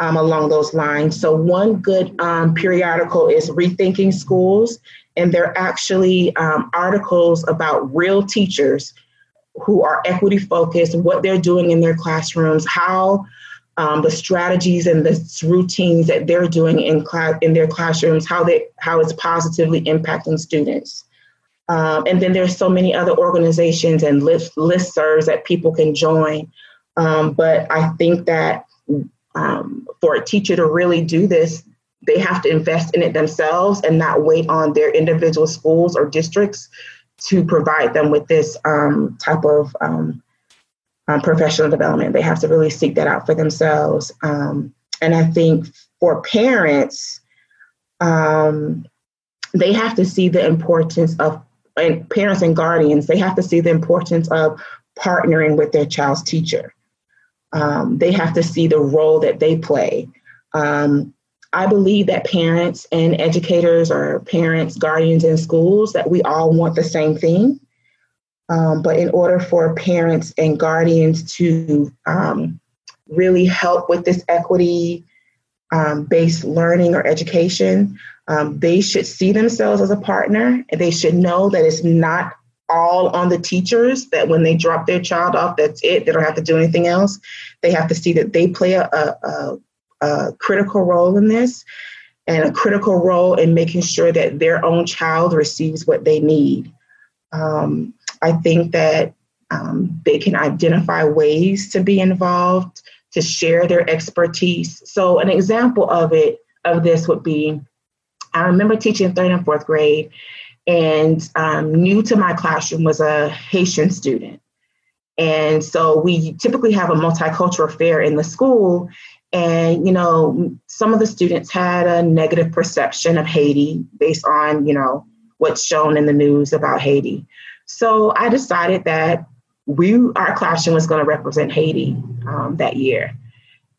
um, along those lines. So, one good um, periodical is Rethinking Schools, and they're actually um, articles about real teachers who are equity focused, what they're doing in their classrooms, how um, the strategies and the routines that they're doing in class in their classrooms, how they how it's positively impacting students. Um, and then there's so many other organizations and list listservs that people can join. Um, but I think that um, for a teacher to really do this, they have to invest in it themselves and not wait on their individual schools or districts to provide them with this um, type of um, um, professional development. They have to really seek that out for themselves. Um, and I think for parents, um, they have to see the importance of, and parents and guardians, they have to see the importance of partnering with their child's teacher. Um, they have to see the role that they play. Um, I believe that parents and educators or parents, guardians in schools, that we all want the same thing. Um, but in order for parents and guardians to um, really help with this equity um, based learning or education, um, they should see themselves as a partner and they should know that it's not all on the teachers, that when they drop their child off, that's it. They don't have to do anything else. They have to see that they play a, a, a critical role in this and a critical role in making sure that their own child receives what they need. Um, I think that um, they can identify ways to be involved, to share their expertise. So, an example of it, of this, would be I remember teaching third and fourth grade, and um, new to my classroom was a Haitian student. And so we typically have a multicultural fair in the school. And, you know, some of the students had a negative perception of Haiti based on, you know, what's shown in the news about Haiti. So I decided that we, our classroom was going to represent Haiti um, that year.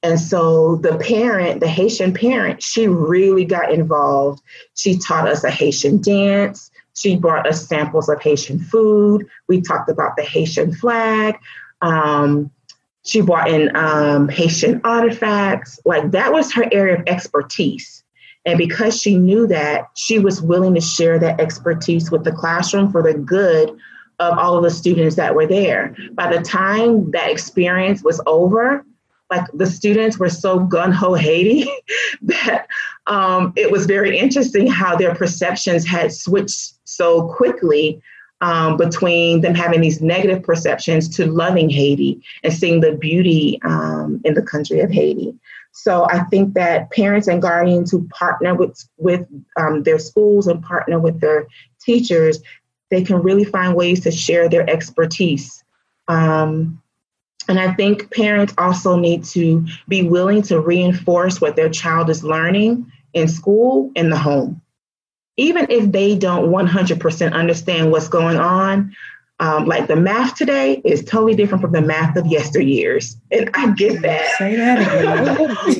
And so the parent, the Haitian parent, she really got involved. She taught us a Haitian dance. She brought us samples of Haitian food. We talked about the Haitian flag. Um, she brought in um, Haitian artifacts. Like that was her area of expertise. And because she knew that, she was willing to share that expertise with the classroom for the good of all of the students that were there. By the time that experience was over, like the students were so gun ho Haiti that um, it was very interesting how their perceptions had switched so quickly um, between them having these negative perceptions to loving Haiti and seeing the beauty um, in the country of Haiti. So I think that parents and guardians who partner with with um, their schools and partner with their teachers, they can really find ways to share their expertise. Um, and I think parents also need to be willing to reinforce what their child is learning in school in the home. Even if they don't 100% understand what's going on, um, like the math today is totally different from the math of yesteryears. And I get that. Say that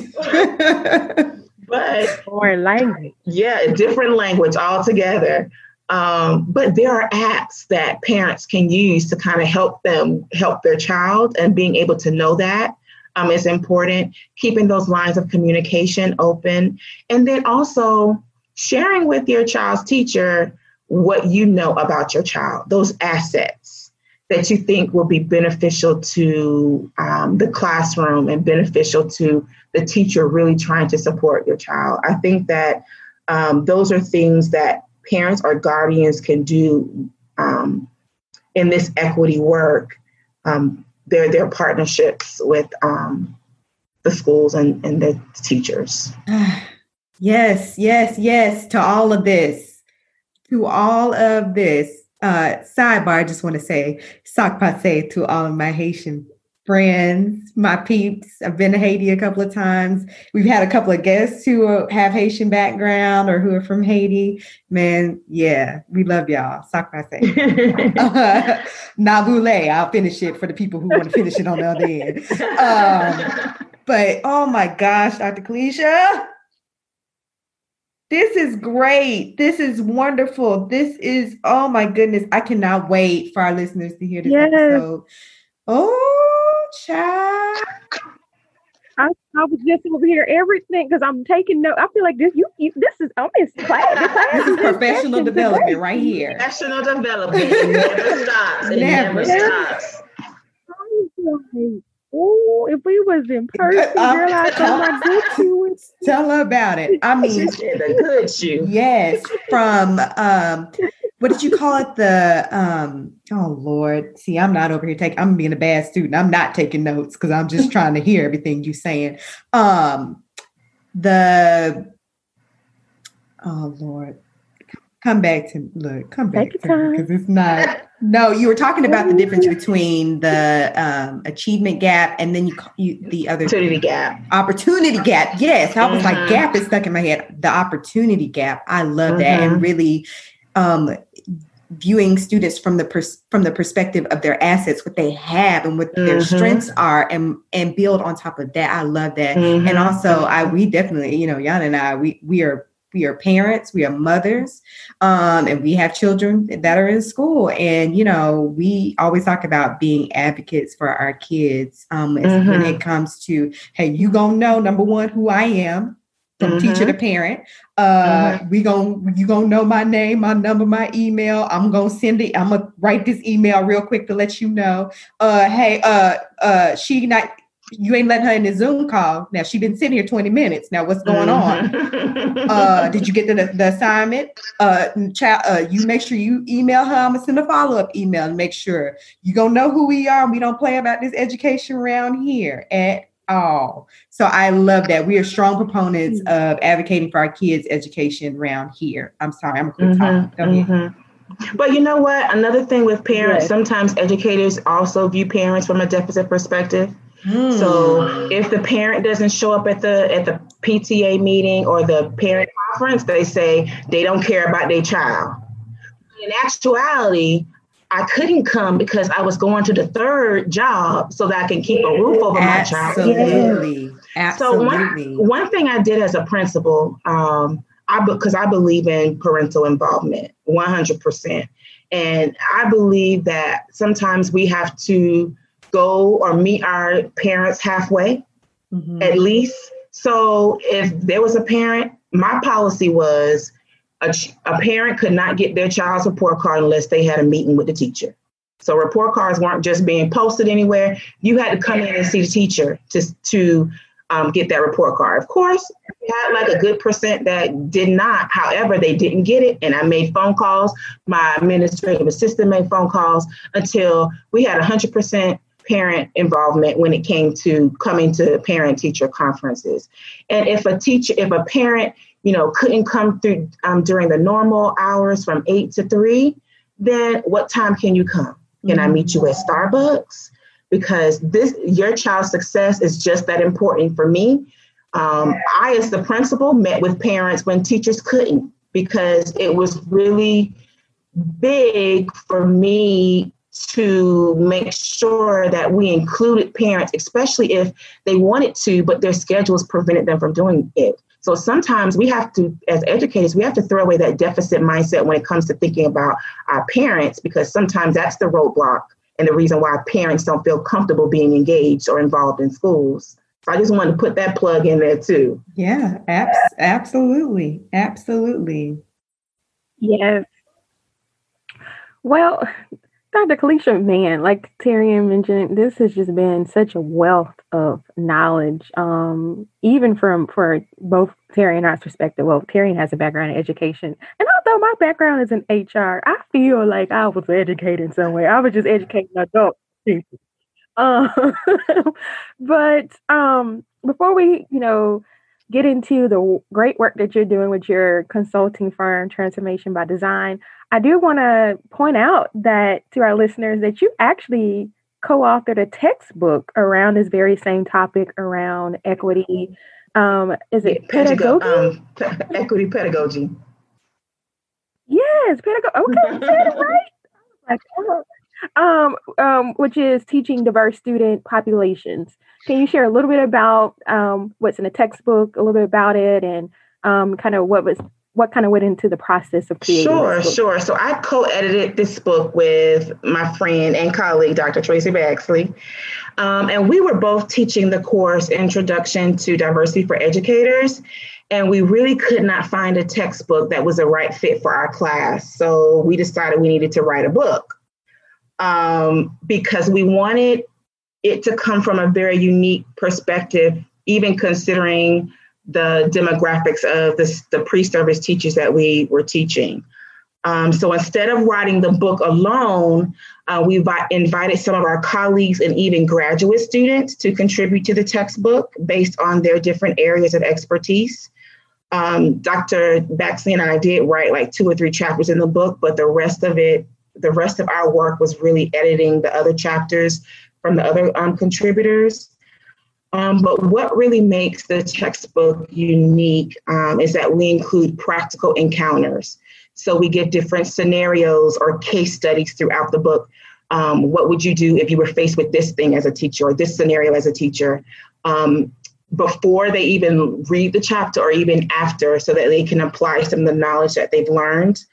again. but or language. Yeah, a different language altogether. Um, but there are apps that parents can use to kind of help them help their child, and being able to know that um, is important. Keeping those lines of communication open, and then also sharing with your child's teacher what you know about your child, those assets that you think will be beneficial to um, the classroom and beneficial to the teacher really trying to support your child. I think that um, those are things that parents or guardians can do um, in this equity work. Um, their their partnerships with um, the schools and, and the teachers. Yes, yes, yes to all of this. To all of this. Uh, sidebar, I just want to say, sac passe to all of my Haitian friends, my peeps. I've been to Haiti a couple of times. We've had a couple of guests who have Haitian background or who are from Haiti. Man, yeah, we love y'all. Sacrase. uh, Nabule. I'll finish it for the people who want to finish it on the other end. Um, but oh my gosh, Dr. Kalisha. This is great. This is wonderful. This is, oh my goodness. I cannot wait for our listeners to hear this yes. episode. Oh, child. I, I was just over here everything because I'm taking note. I feel like this you, you this is I'm in class. This, class this is professional development right here. Professional development. It never stops. It never, never stops. Oh, if we was in person, uh, girl, I tell my good you. Tell her about it. I mean, the good shoe. Yes, from um, what did you call it? The um, oh Lord, see, I'm not over here taking. I'm being a bad student. I'm not taking notes because I'm just trying to hear everything you're saying. Um, the oh Lord, come back to look. Come back Take to because it's not. No, you were talking about the difference between the um, achievement gap and then you, you the other opportunity gap. Opportunity gap. Yes, I was mm-hmm. like gap is stuck in my head. The opportunity gap. I love mm-hmm. that and really um, viewing students from the pers- from the perspective of their assets, what they have and what mm-hmm. their strengths are, and and build on top of that. I love that. And mm-hmm. also, I we definitely, you know, Jan and I, we we are we are parents, we are mothers, um, and we have children that are in school. And you know, we always talk about being advocates for our kids um, mm-hmm. when it comes to, hey, you gonna know number one who I am from mm-hmm. teacher to parent. Uh, mm-hmm. we gon' you gonna know my name, my number, my email. I'm gonna send it. I'm gonna write this email real quick to let you know. Uh, hey, uh, uh, she not you ain't letting her in the Zoom call. Now she been sitting here 20 minutes. Now what's going on? Mm-hmm. uh, did you get the, the assignment? Uh, child, uh, you make sure you email her. I'm gonna send a follow up email and make sure you gonna know who we are. We don't play about this education around here at all. So I love that. We are strong proponents mm-hmm. of advocating for our kids' education around here. I'm sorry, I'm a quick mm-hmm. mm-hmm. But you know what? Another thing with parents, yes. sometimes educators also view parents from a deficit perspective. Mm. So if the parent doesn't show up at the at the PTA meeting or the parent conference, they say they don't care about their child. In actuality, I couldn't come because I was going to the third job so that I can keep a roof over my child. Absolutely. Absolutely. So one, one thing I did as a principal, um, I because I believe in parental involvement 100%. And I believe that sometimes we have to go or meet our parents halfway, mm-hmm. at least. So if there was a parent, my policy was a, a parent could not get their child's report card unless they had a meeting with the teacher. So report cards weren't just being posted anywhere. You had to come in and see the teacher to to um, get that report card. Of course, we had like a good percent that did not. However, they didn't get it, and I made phone calls. My administrative assistant made phone calls until we had 100% parent involvement when it came to coming to parent teacher conferences. And if a teacher, if a parent, you know, couldn't come through um, during the normal hours from eight to three, then what time can you come? Can I meet you at Starbucks? Because this, your child's success is just that important for me. Um, I, as the principal, met with parents when teachers couldn't because it was really big for me to make sure that we included parents, especially if they wanted to, but their schedules prevented them from doing it. So sometimes we have to, as educators, we have to throw away that deficit mindset when it comes to thinking about our parents, because sometimes that's the roadblock and the reason why parents don't feel comfortable being engaged or involved in schools. So I just wanted to put that plug in there too. Yeah, abs- absolutely. Absolutely. Yes. Well, Dr. Kalisha, man, like Terry mentioned, this has just been such a wealth of knowledge, um, even from for both Terry and I's perspective. Well, Terry has a background in education, and although my background is in HR, I feel like I was educated in some way. I was just educating adult people. Um, but um, before we, you know, get into the great work that you're doing with your consulting firm, Transformation by Design, I do want to point out that to our listeners that you actually co-authored a textbook around this very same topic around equity. Um, is it pedagogy? Um, equity pedagogy. Yes, pedagogy. Okay, said it right. Like, oh. Um, um, which is teaching diverse student populations. Can you share a little bit about um, what's in the textbook, a little bit about it, and um, kind of what was what kind of went into the process of creating? Sure, sure. So I co-edited this book with my friend and colleague, Dr. Tracy Baxley. Um, and we were both teaching the course Introduction to Diversity for Educators. And we really could not find a textbook that was a right fit for our class. So we decided we needed to write a book um, because we wanted it to come from a very unique perspective, even considering the demographics of the, the pre-service teachers that we were teaching. Um, so instead of writing the book alone, uh, we invited some of our colleagues and even graduate students to contribute to the textbook based on their different areas of expertise. Um, Dr. Baxley and I did write like two or three chapters in the book, but the rest of it, the rest of our work was really editing the other chapters from the other um, contributors. Um, but what really makes the textbook unique um, is that we include practical encounters. So we give different scenarios or case studies throughout the book. Um, what would you do if you were faced with this thing as a teacher or this scenario as a teacher? Um, before they even read the chapter or even after, so that they can apply some of the knowledge that they've learned.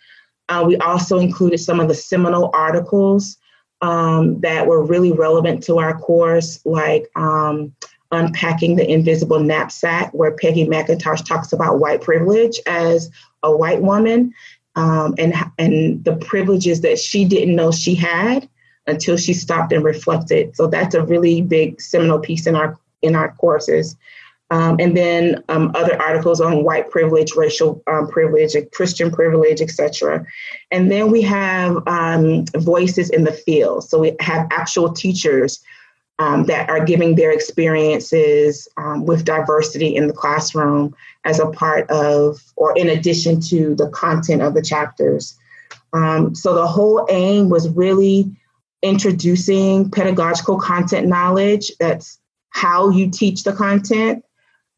Uh, we also included some of the seminal articles um, that were really relevant to our course, like um, Unpacking the Invisible Knapsack, where Peggy McIntosh talks about white privilege as a white woman um, and, and the privileges that she didn't know she had until she stopped and reflected. So that's a really big seminal piece in our in our courses. Um, and then um, other articles on white privilege, racial um, privilege, Christian privilege, etc. And then we have um, voices in the field. So we have actual teachers um, that are giving their experiences um, with diversity in the classroom as a part of, or in addition to the content of the chapters. So the whole aim was really introducing pedagogical content knowledge. That's how you teach the content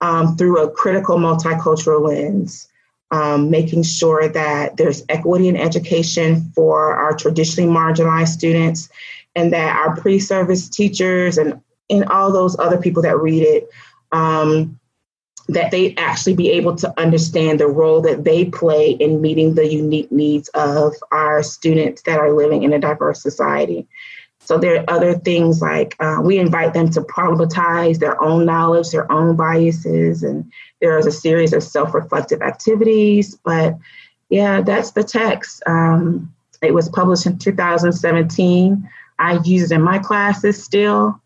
um, through a critical multicultural lens. Um, making sure that there's equity in education for our traditionally marginalized students and that our pre-service teachers and and all those other people that read it um, that they actually be able to understand the role that they play in meeting the unique needs of our students that are living in a diverse society. So there are other things like uh, we invite them to problematize their own knowledge, their own biases, and there is a series of self-reflective activities. But yeah, that's the text. Um, it was published in 2017. I use it in my classes still.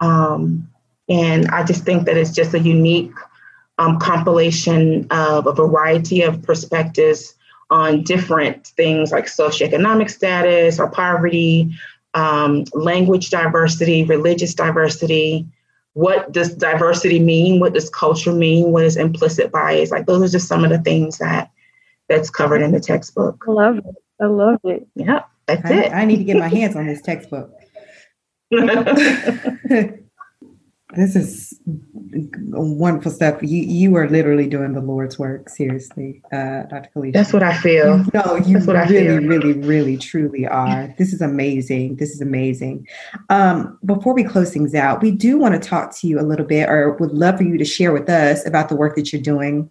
Um, and I just think that it's just a unique um, compilation of a variety of perspectives on different things like socioeconomic status or poverty, um, language diversity, religious diversity. What does diversity mean? What does culture mean? What is implicit bias? Like those are just some of the things that that's covered in the textbook. I love it. I love it. Yeah. That's I, it. I need to get my hands on this textbook. this is wonderful stuff. You you are literally doing the Lord's work. Seriously, uh, Dr. Kalisha. That's what I feel. No, you That's what really, I feel. really, really, truly are. This is amazing. This is amazing. Um, before we close things out, we do want to talk to you a little bit, or would love for you to share with us about the work that you're doing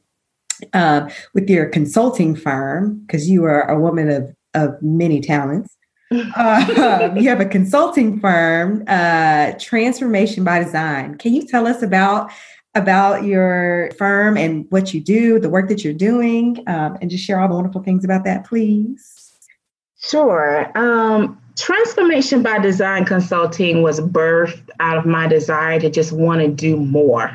uh, with your consulting firm, because you are a woman of of many talents. uh, you have a consulting firm, uh, Transformation by Design. Can you tell us about about your firm and what you do, the work that you're doing, um, and just share all the wonderful things about that, please? Sure. Um, Transformation by Design Consulting was birthed out of my desire to just want to do more.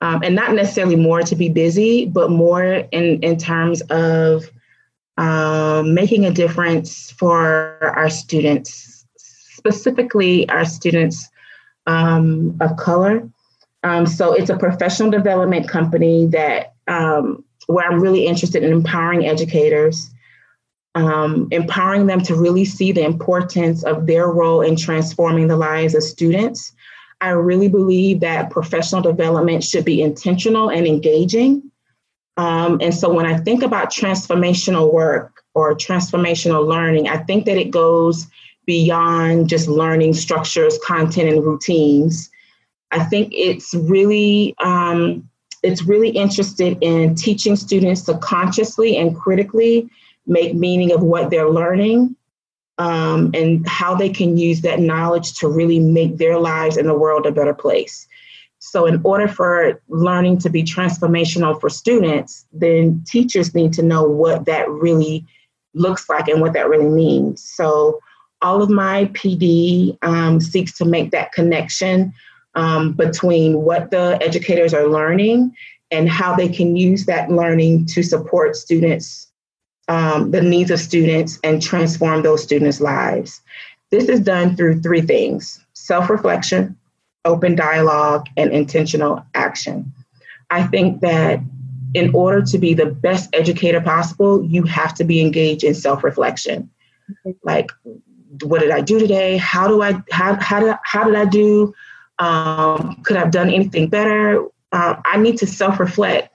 Um, and not necessarily more to be busy, but more in, in terms of um, making a difference for our students, specifically our students um, of color. Um, so it's a professional development company that um, where I'm really interested in empowering educators, um, empowering them to really see the importance of their role in transforming the lives of students. I really believe that professional development should be intentional and engaging. Um, and so when I think about transformational work or transformational learning, I think that it goes beyond just learning structures, content, and routines. I think it's really um, it's really interested in teaching students to consciously and critically make meaning of what they're learning um, and how they can use that knowledge to really make their lives and the world a better place. So, in order for learning to be transformational for students, then teachers need to know what that really looks like and what that really means. So, all of my PD um, seeks to make that connection um, between what the educators are learning and how they can use that learning to support students, um, the needs of students, and transform those students' lives. This is done through three things self reflection, open dialogue, and intentional action. I think that in order to be the best educator possible, you have to be engaged in self reflection. Like, what did I do today? How do I how how did how did I do? Um, could I have done anything better? Uh, I need to self reflect.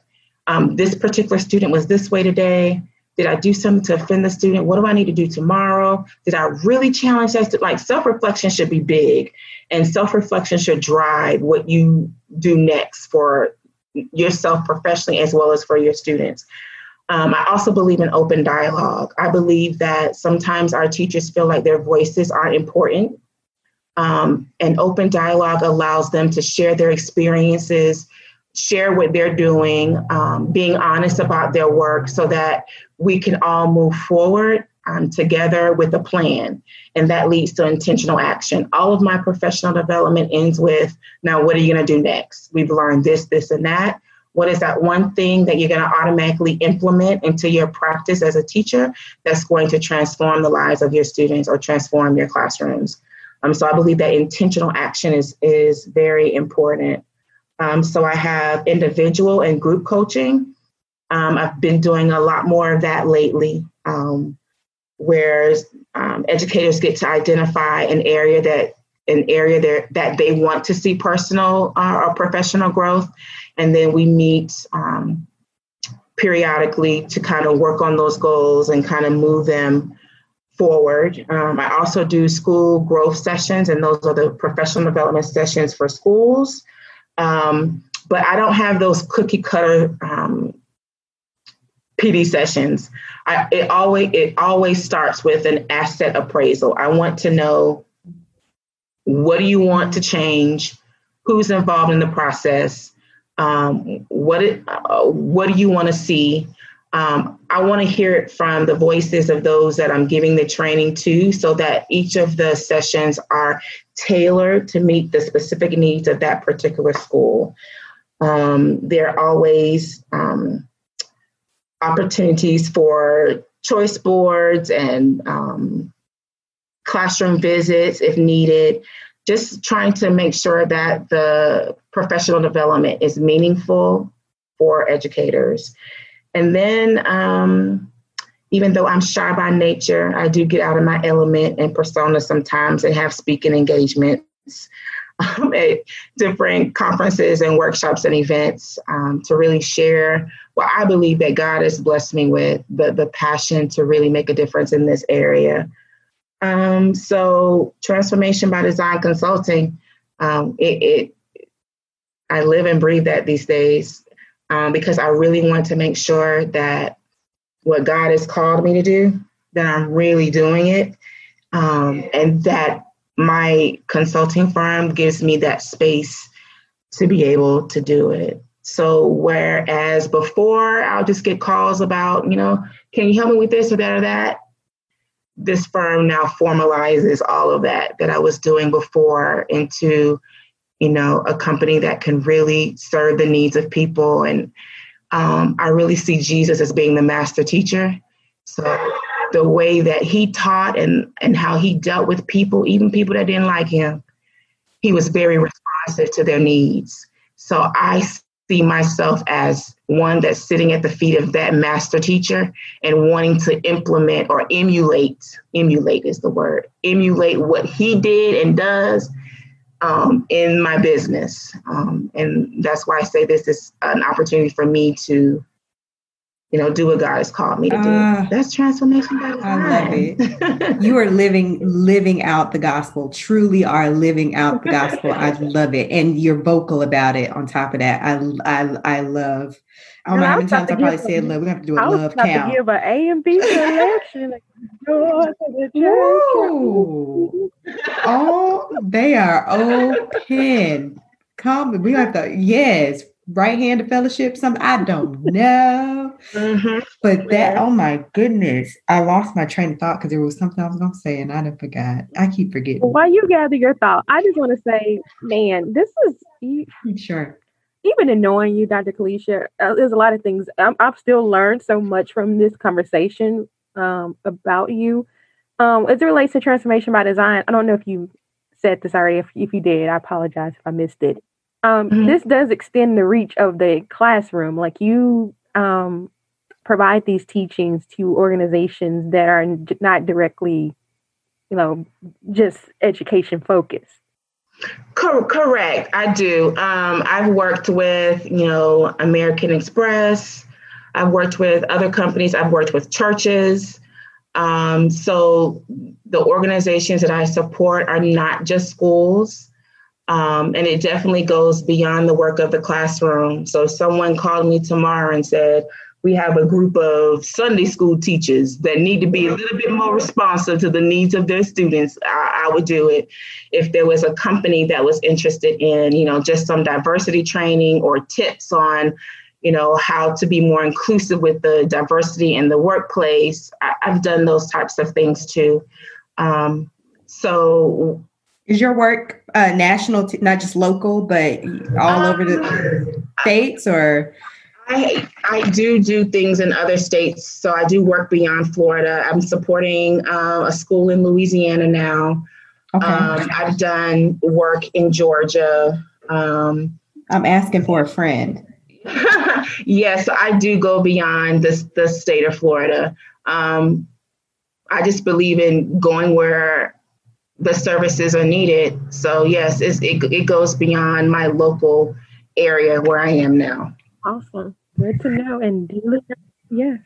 Um, this particular student was this way today. Did I do something to offend the student? What do I need to do tomorrow? Did I really challenge that? Like self reflection should be big, and self reflection should drive what you do next for yourself professionally as well as for your students. Um, I also believe in open dialogue. I believe that sometimes our teachers feel like their voices aren't important. Um, and open dialogue allows them to share their experiences, share what they're doing, um, being honest about their work so that we can all move forward um, together with a plan. And that leads to intentional action. All of my professional development ends with now, what are you going to do next? We've learned this, this, and that. What is that one thing that you're going to automatically implement into your practice as a teacher that's going to transform the lives of your students or transform your classrooms? Um, so I believe that intentional action is, is very important. Um, so I have individual and group coaching. Um, I've been doing a lot more of that lately, um, where um, educators get to identify an area that an area that, that they want to see personal uh, or professional growth, and then we meet um, periodically to kind of work on those goals and kind of move them forward. Um, I also do school growth sessions, and those are the professional development sessions for schools. Um, but I don't have those cookie cutter um, PD sessions. I, it always it always starts with an asset appraisal. I want to know what do you want to change, who's involved in the process, um, what it, uh, what do you want to see. Um, I want to hear it from the voices of those that I'm giving the training to, so that each of the sessions are tailored to meet the specific needs of that particular school. Um, there are always um, opportunities for choice boards and um, classroom visits if needed. Just trying to make sure that the professional development is meaningful for educators. And then, um, even though I'm shy by nature, I do get out of my element and persona sometimes and have speaking engagements um, at different conferences and workshops and events um, to really share what I believe that God has blessed me with the, the passion to really make a difference in this area. Um, so, Transformation by Design Consulting, um, it, it, I live and breathe that these days um, because I really want to make sure that what God has called me to do, that I'm really doing it, um, and that my consulting firm gives me that space to be able to do it. So whereas before I'll just get calls about, you know, can you help me with this or that or that? This firm now formalizes all of that that I was doing before into, you know, a company that can really serve the needs of people. And um, I really see Jesus as being the master teacher. So the way that he taught and, and how he dealt with people, even people that didn't like him, he was very responsive to their needs. So I see myself as one that's sitting at the feet of that master teacher and wanting to implement or emulate, emulate is the word, emulate what he did and does um, in my business. Um, and that's why I say this is an opportunity for me to you know, do what God has called me to do. Uh, That's transformation by design. I love it. you are living living out the gospel. Truly are living out the gospel. I love it, and you're vocal about it. On top of that, I I I love. I don't know how many times I probably said love. We have to do a I love count. To give an A and B selection. oh, they are open. Come, we have to. Yes, right hand of fellowship something i don't know mm-hmm. but that oh my goodness i lost my train of thought because there was something i was going to say and i didn't forgot i keep forgetting while you gather your thought i just want to say man this is sure even annoying you dr kalisha uh, there's a lot of things i have still learned so much from this conversation um, about you um, as it relates to transformation by design i don't know if you said this already if, if you did i apologize if i missed it um, mm-hmm. This does extend the reach of the classroom. Like you um, provide these teachings to organizations that are not directly, you know, just education focused. Correct, I do. Um, I've worked with, you know, American Express. I've worked with other companies. I've worked with churches. Um, so the organizations that I support are not just schools. Um, and it definitely goes beyond the work of the classroom. So if someone called me tomorrow and said, we have a group of Sunday school teachers that need to be a little bit more responsive to the needs of their students, I, I would do it. If there was a company that was interested in, you know, just some diversity training or tips on, you know, how to be more inclusive with the diversity in the workplace, I, have done those types of things too. Um, so is your work uh, national, t- not just local, but all um, over the um, states or? I I do do things in other states, so I do work beyond Florida. I'm supporting uh, a school in Louisiana now. Okay. Um, I've done work in Georgia. Um, I'm asking for a friend. Yes, I do go beyond the the state of Florida. Um, I just believe in going where the services are needed. So yes, it, it goes beyond my local area where I am now. Awesome. Good to know. And duly, yes.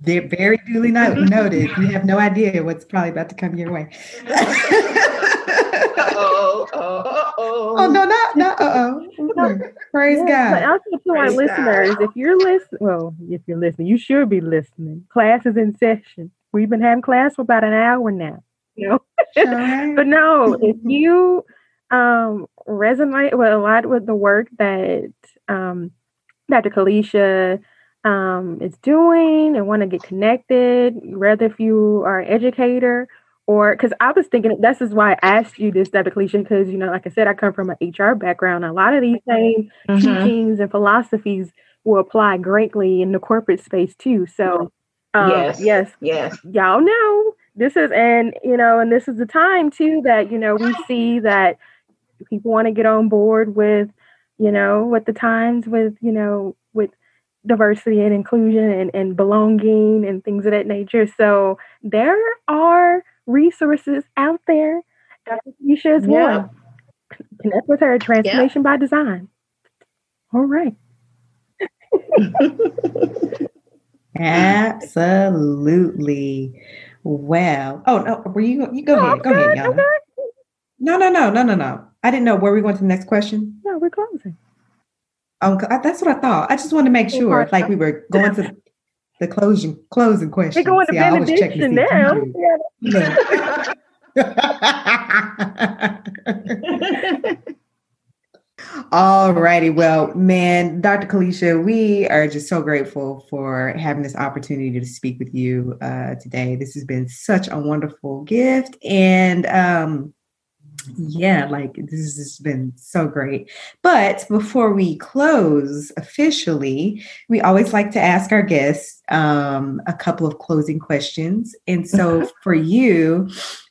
They're very duly noted. You have no idea what's probably about to come your way. oh, oh, oh, oh, no, not, not, uh oh. Praise God. But also to our listeners, if you're listening, well, if you're listening, you should be listening. Class is in session. We've been having class for about an hour now you know. but no, if you um, resonate with a lot with the work that um, Dr. Kalisha um, is doing and want to get connected, whether if you are an educator or because I was thinking this is why I asked you this, Dr. Because you know, like I said, I come from an HR background. A lot of these same mm-hmm. teachings and philosophies will apply greatly in the corporate space too. So um, yes, yes, yes, y'all know this is and you know and this is the time too that you know we see that people want to get on board with you know with the times with you know with diversity and inclusion and, and belonging and things of that nature so there are resources out there Dr. Kalisha is yeah. one connect with her at transformation yeah. by design all right absolutely well, oh no, were you? You go oh, ahead. Go ahead, Yana. Okay. No, no, no, no, no, no. I didn't know where we going to the next question. No, we're closing. Oh, that's what I thought. I just wanted to make sure, like we were going to the closing closing question. We're going to benediction now. All righty. Well, man, Dr. Kalisha, we are just so grateful for having this opportunity to speak with you uh, today. This has been such a wonderful gift. And um, yeah, like this has been so great. But before we close officially, we always like to ask our guests um, a couple of closing questions. And so for you,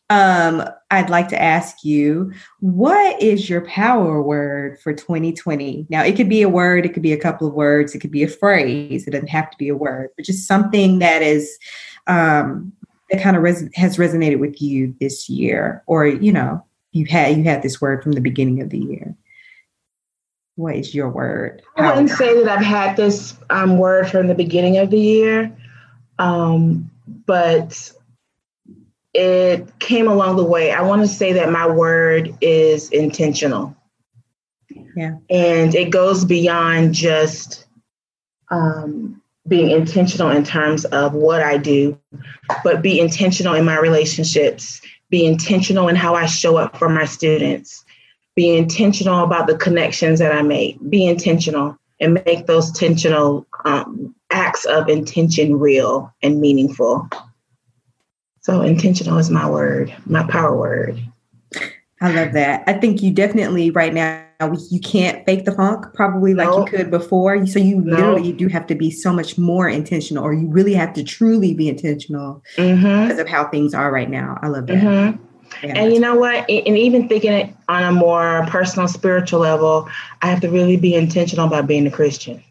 um, I'd like to ask you, what is your power word for 2020? Now, it could be a word, it could be a couple of words, it could be a phrase. It doesn't have to be a word, but just something that is um, that kind of res- has resonated with you this year, or you know, you had you had this word from the beginning of the year. what is your word? I wouldn't say that I've had this um, word from the beginning of the year, um, but it came along the way. I want to say that my word is intentional. Yeah. And it goes beyond just um, being intentional in terms of what I do, but be intentional in my relationships, be intentional in how I show up for my students, be intentional about the connections that I make, be intentional and make those intentional um, acts of intention real and meaningful. So, intentional is my word, my power word. I love that. I think you definitely right now you can't fake the funk probably like you could before. So you literally do have to be so much more intentional, or you really have to truly be intentional mm-hmm. because of how things are right now. I love that. Mm-hmm. Yeah, and you know what? And even thinking it on a more personal, spiritual level, I have to really be intentional about being a Christian.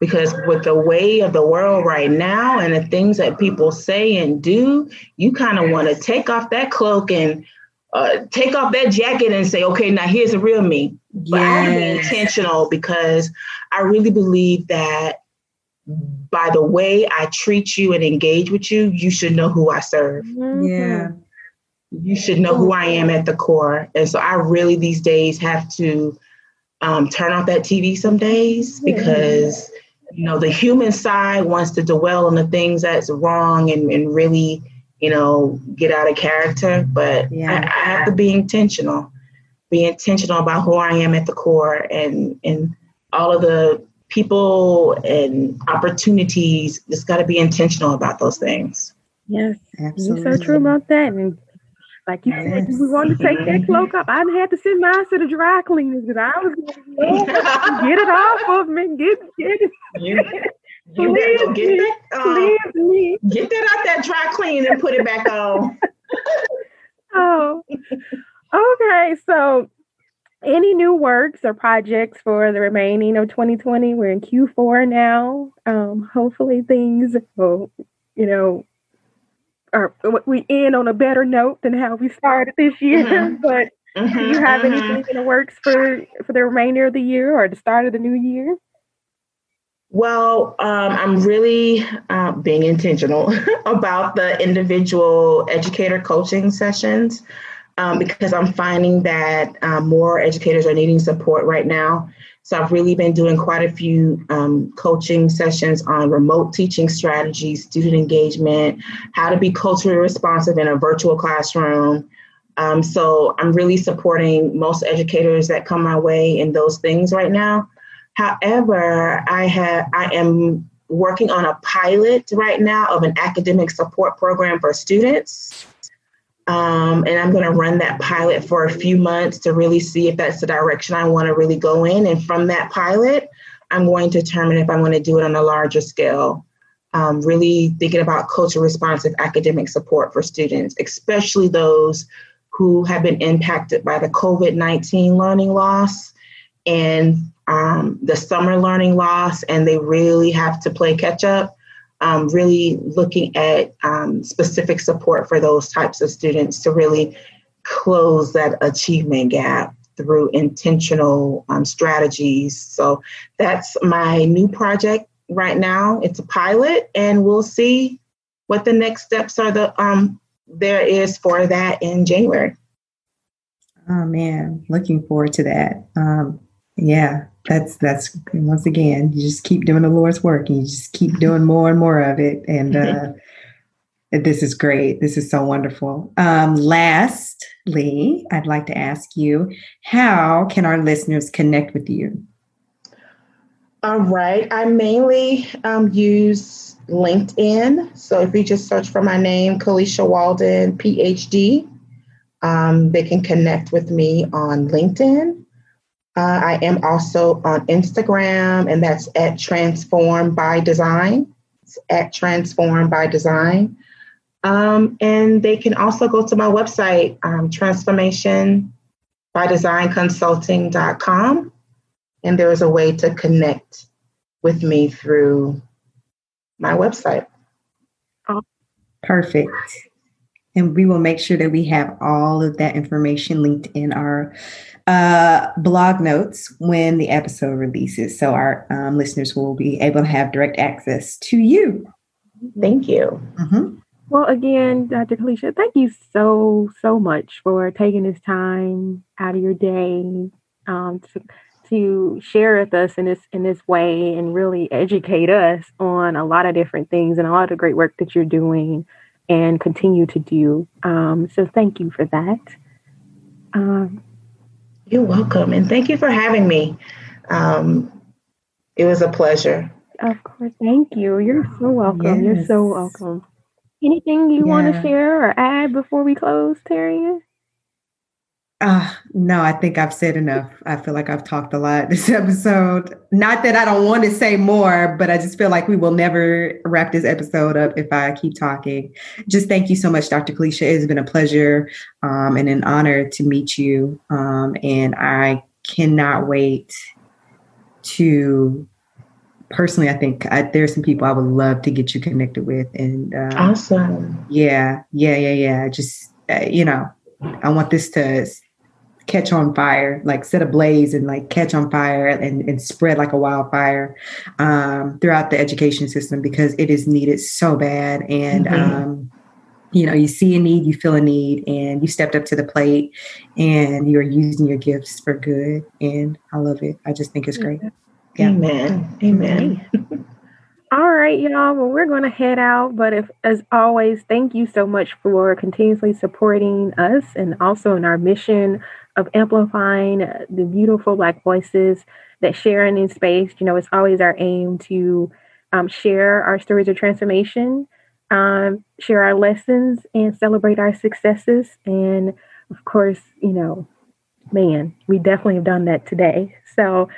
Because with the way of the world right now and the things that people say and do, you kind of want to take off that cloak and uh, take off that jacket and say, okay, now here's the real me. But yes. I have to be intentional because I really believe that by the way I treat you and engage with you, you should know who I serve. Mm-hmm. Yeah. You should know who I am at the core. And so I really these days have to um, turn off that TV some days because, you know, the human side wants to dwell on the things that's wrong and, and really you know, get out of character, but yeah. I, I, have to be intentional, be intentional about who I am at the core and and all of the people and opportunities. Just got to be intentional about those things. Yes, Absolutely. you're so true about that. And like you yes. said, we want to take that cloak up. I had to send mine to the dry cleaners because I was going to get it off of me. Get get it. You better get that, um, get that out that dry clean and put it back on. oh, okay. So, any new works or projects for the remaining of 2020? We're in Q4 now. Um, hopefully, things will, you know, are we end on a better note than how we started this year. Mm-hmm. But mm-hmm, do you have mm-hmm. anything in the works for for the remainder of the year or the start of the new year? Well, um, I'm really uh, being intentional about the individual educator coaching sessions um, because I'm finding that uh, more educators are needing support right now. So I've really been doing quite a few um, coaching sessions on remote teaching strategies, student engagement, how to be culturally responsive in a virtual classroom. Um, so I'm really supporting most educators that come my way in those things right now. However, I have I am working on a pilot right now of an academic support program for students. Um, and I'm going to run that pilot for a few months to really see if that's the direction I want to really go in. And from that pilot, I'm going to determine if I'm going to do it on a larger scale. Um, really thinking about culture responsive academic support for students, especially those who have been impacted by the COVID 19 learning loss and um, the summer learning loss and they really have to play catch up. Um, really looking at um, specific support for those types of students to really close that achievement gap through intentional um, strategies. So that's my new project right now. It's a pilot, and we'll see what the next steps are. The um, there is for that in January. Oh man, looking forward to that. Um, yeah, that's that's once again, you just keep doing the Lord's work and you just keep doing more and more of it. And uh, this is great. This is so wonderful. Um, lastly, I'd like to ask you, how can our listeners connect with you? All right. I mainly um, use LinkedIn. So if you just search for my name, Kalisha Walden, PhD, um, they can connect with me on LinkedIn. Uh, I am also on Instagram, and that's at Transform by Design. It's at Transform by Design. Um, and they can also go to my website, um, Transformation by Design Consulting.com. And there is a way to connect with me through my website. Perfect. And we will make sure that we have all of that information linked in our uh, blog notes when the episode releases. So our um, listeners will be able to have direct access to you. Thank you. Mm-hmm. Well, again, Dr. Kalisha, thank you so, so much for taking this time out of your day um, to, to share with us in this in this way and really educate us on a lot of different things and a lot of great work that you're doing and continue to do. Um, so thank you for that. Um, you're welcome, and thank you for having me. Um, it was a pleasure. Of course, thank you. You're so welcome. Yes. You're so welcome. Anything you yeah. want to share or add before we close, Terry? Uh, no, I think I've said enough. I feel like I've talked a lot this episode. Not that I don't want to say more, but I just feel like we will never wrap this episode up if I keep talking. Just thank you so much, Dr. Kalisha. It's been a pleasure um, and an honor to meet you. Um, and I cannot wait to personally, I think I, there's some people I would love to get you connected with. And uh, awesome. Yeah, yeah, yeah, yeah. Just, uh, you know, I want this to catch on fire, like set ablaze and like catch on fire and, and spread like a wildfire um, throughout the education system because it is needed so bad. And, mm-hmm. um, you know, you see a need, you feel a need, and you stepped up to the plate and you're using your gifts for good. And I love it. I just think it's great. Yeah. Amen. Amen. All right, y'all. Well, we're going to head out. But if, as always, thank you so much for continuously supporting us and also in our mission of amplifying the beautiful Black voices that share in space. You know, it's always our aim to um, share our stories of transformation, um, share our lessons, and celebrate our successes. And of course, you know, man, we definitely have done that today. So,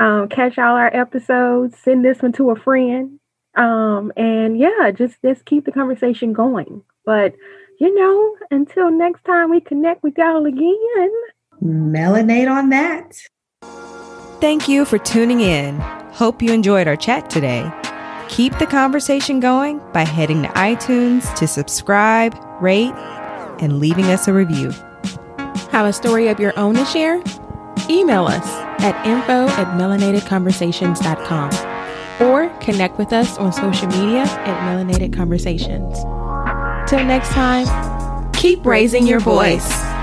um, catch all our episodes, send this one to a friend. Um, and yeah, just just keep the conversation going. But you know, until next time we connect with y'all again. Melanate on that. Thank you for tuning in. Hope you enjoyed our chat today. Keep the conversation going by heading to iTunes to subscribe, rate, and leaving us a review. Have a story of your own to share? Email us at info at melanatedconversations.com or connect with us on social media at Melanated Conversations. Till next time, keep raising your voice.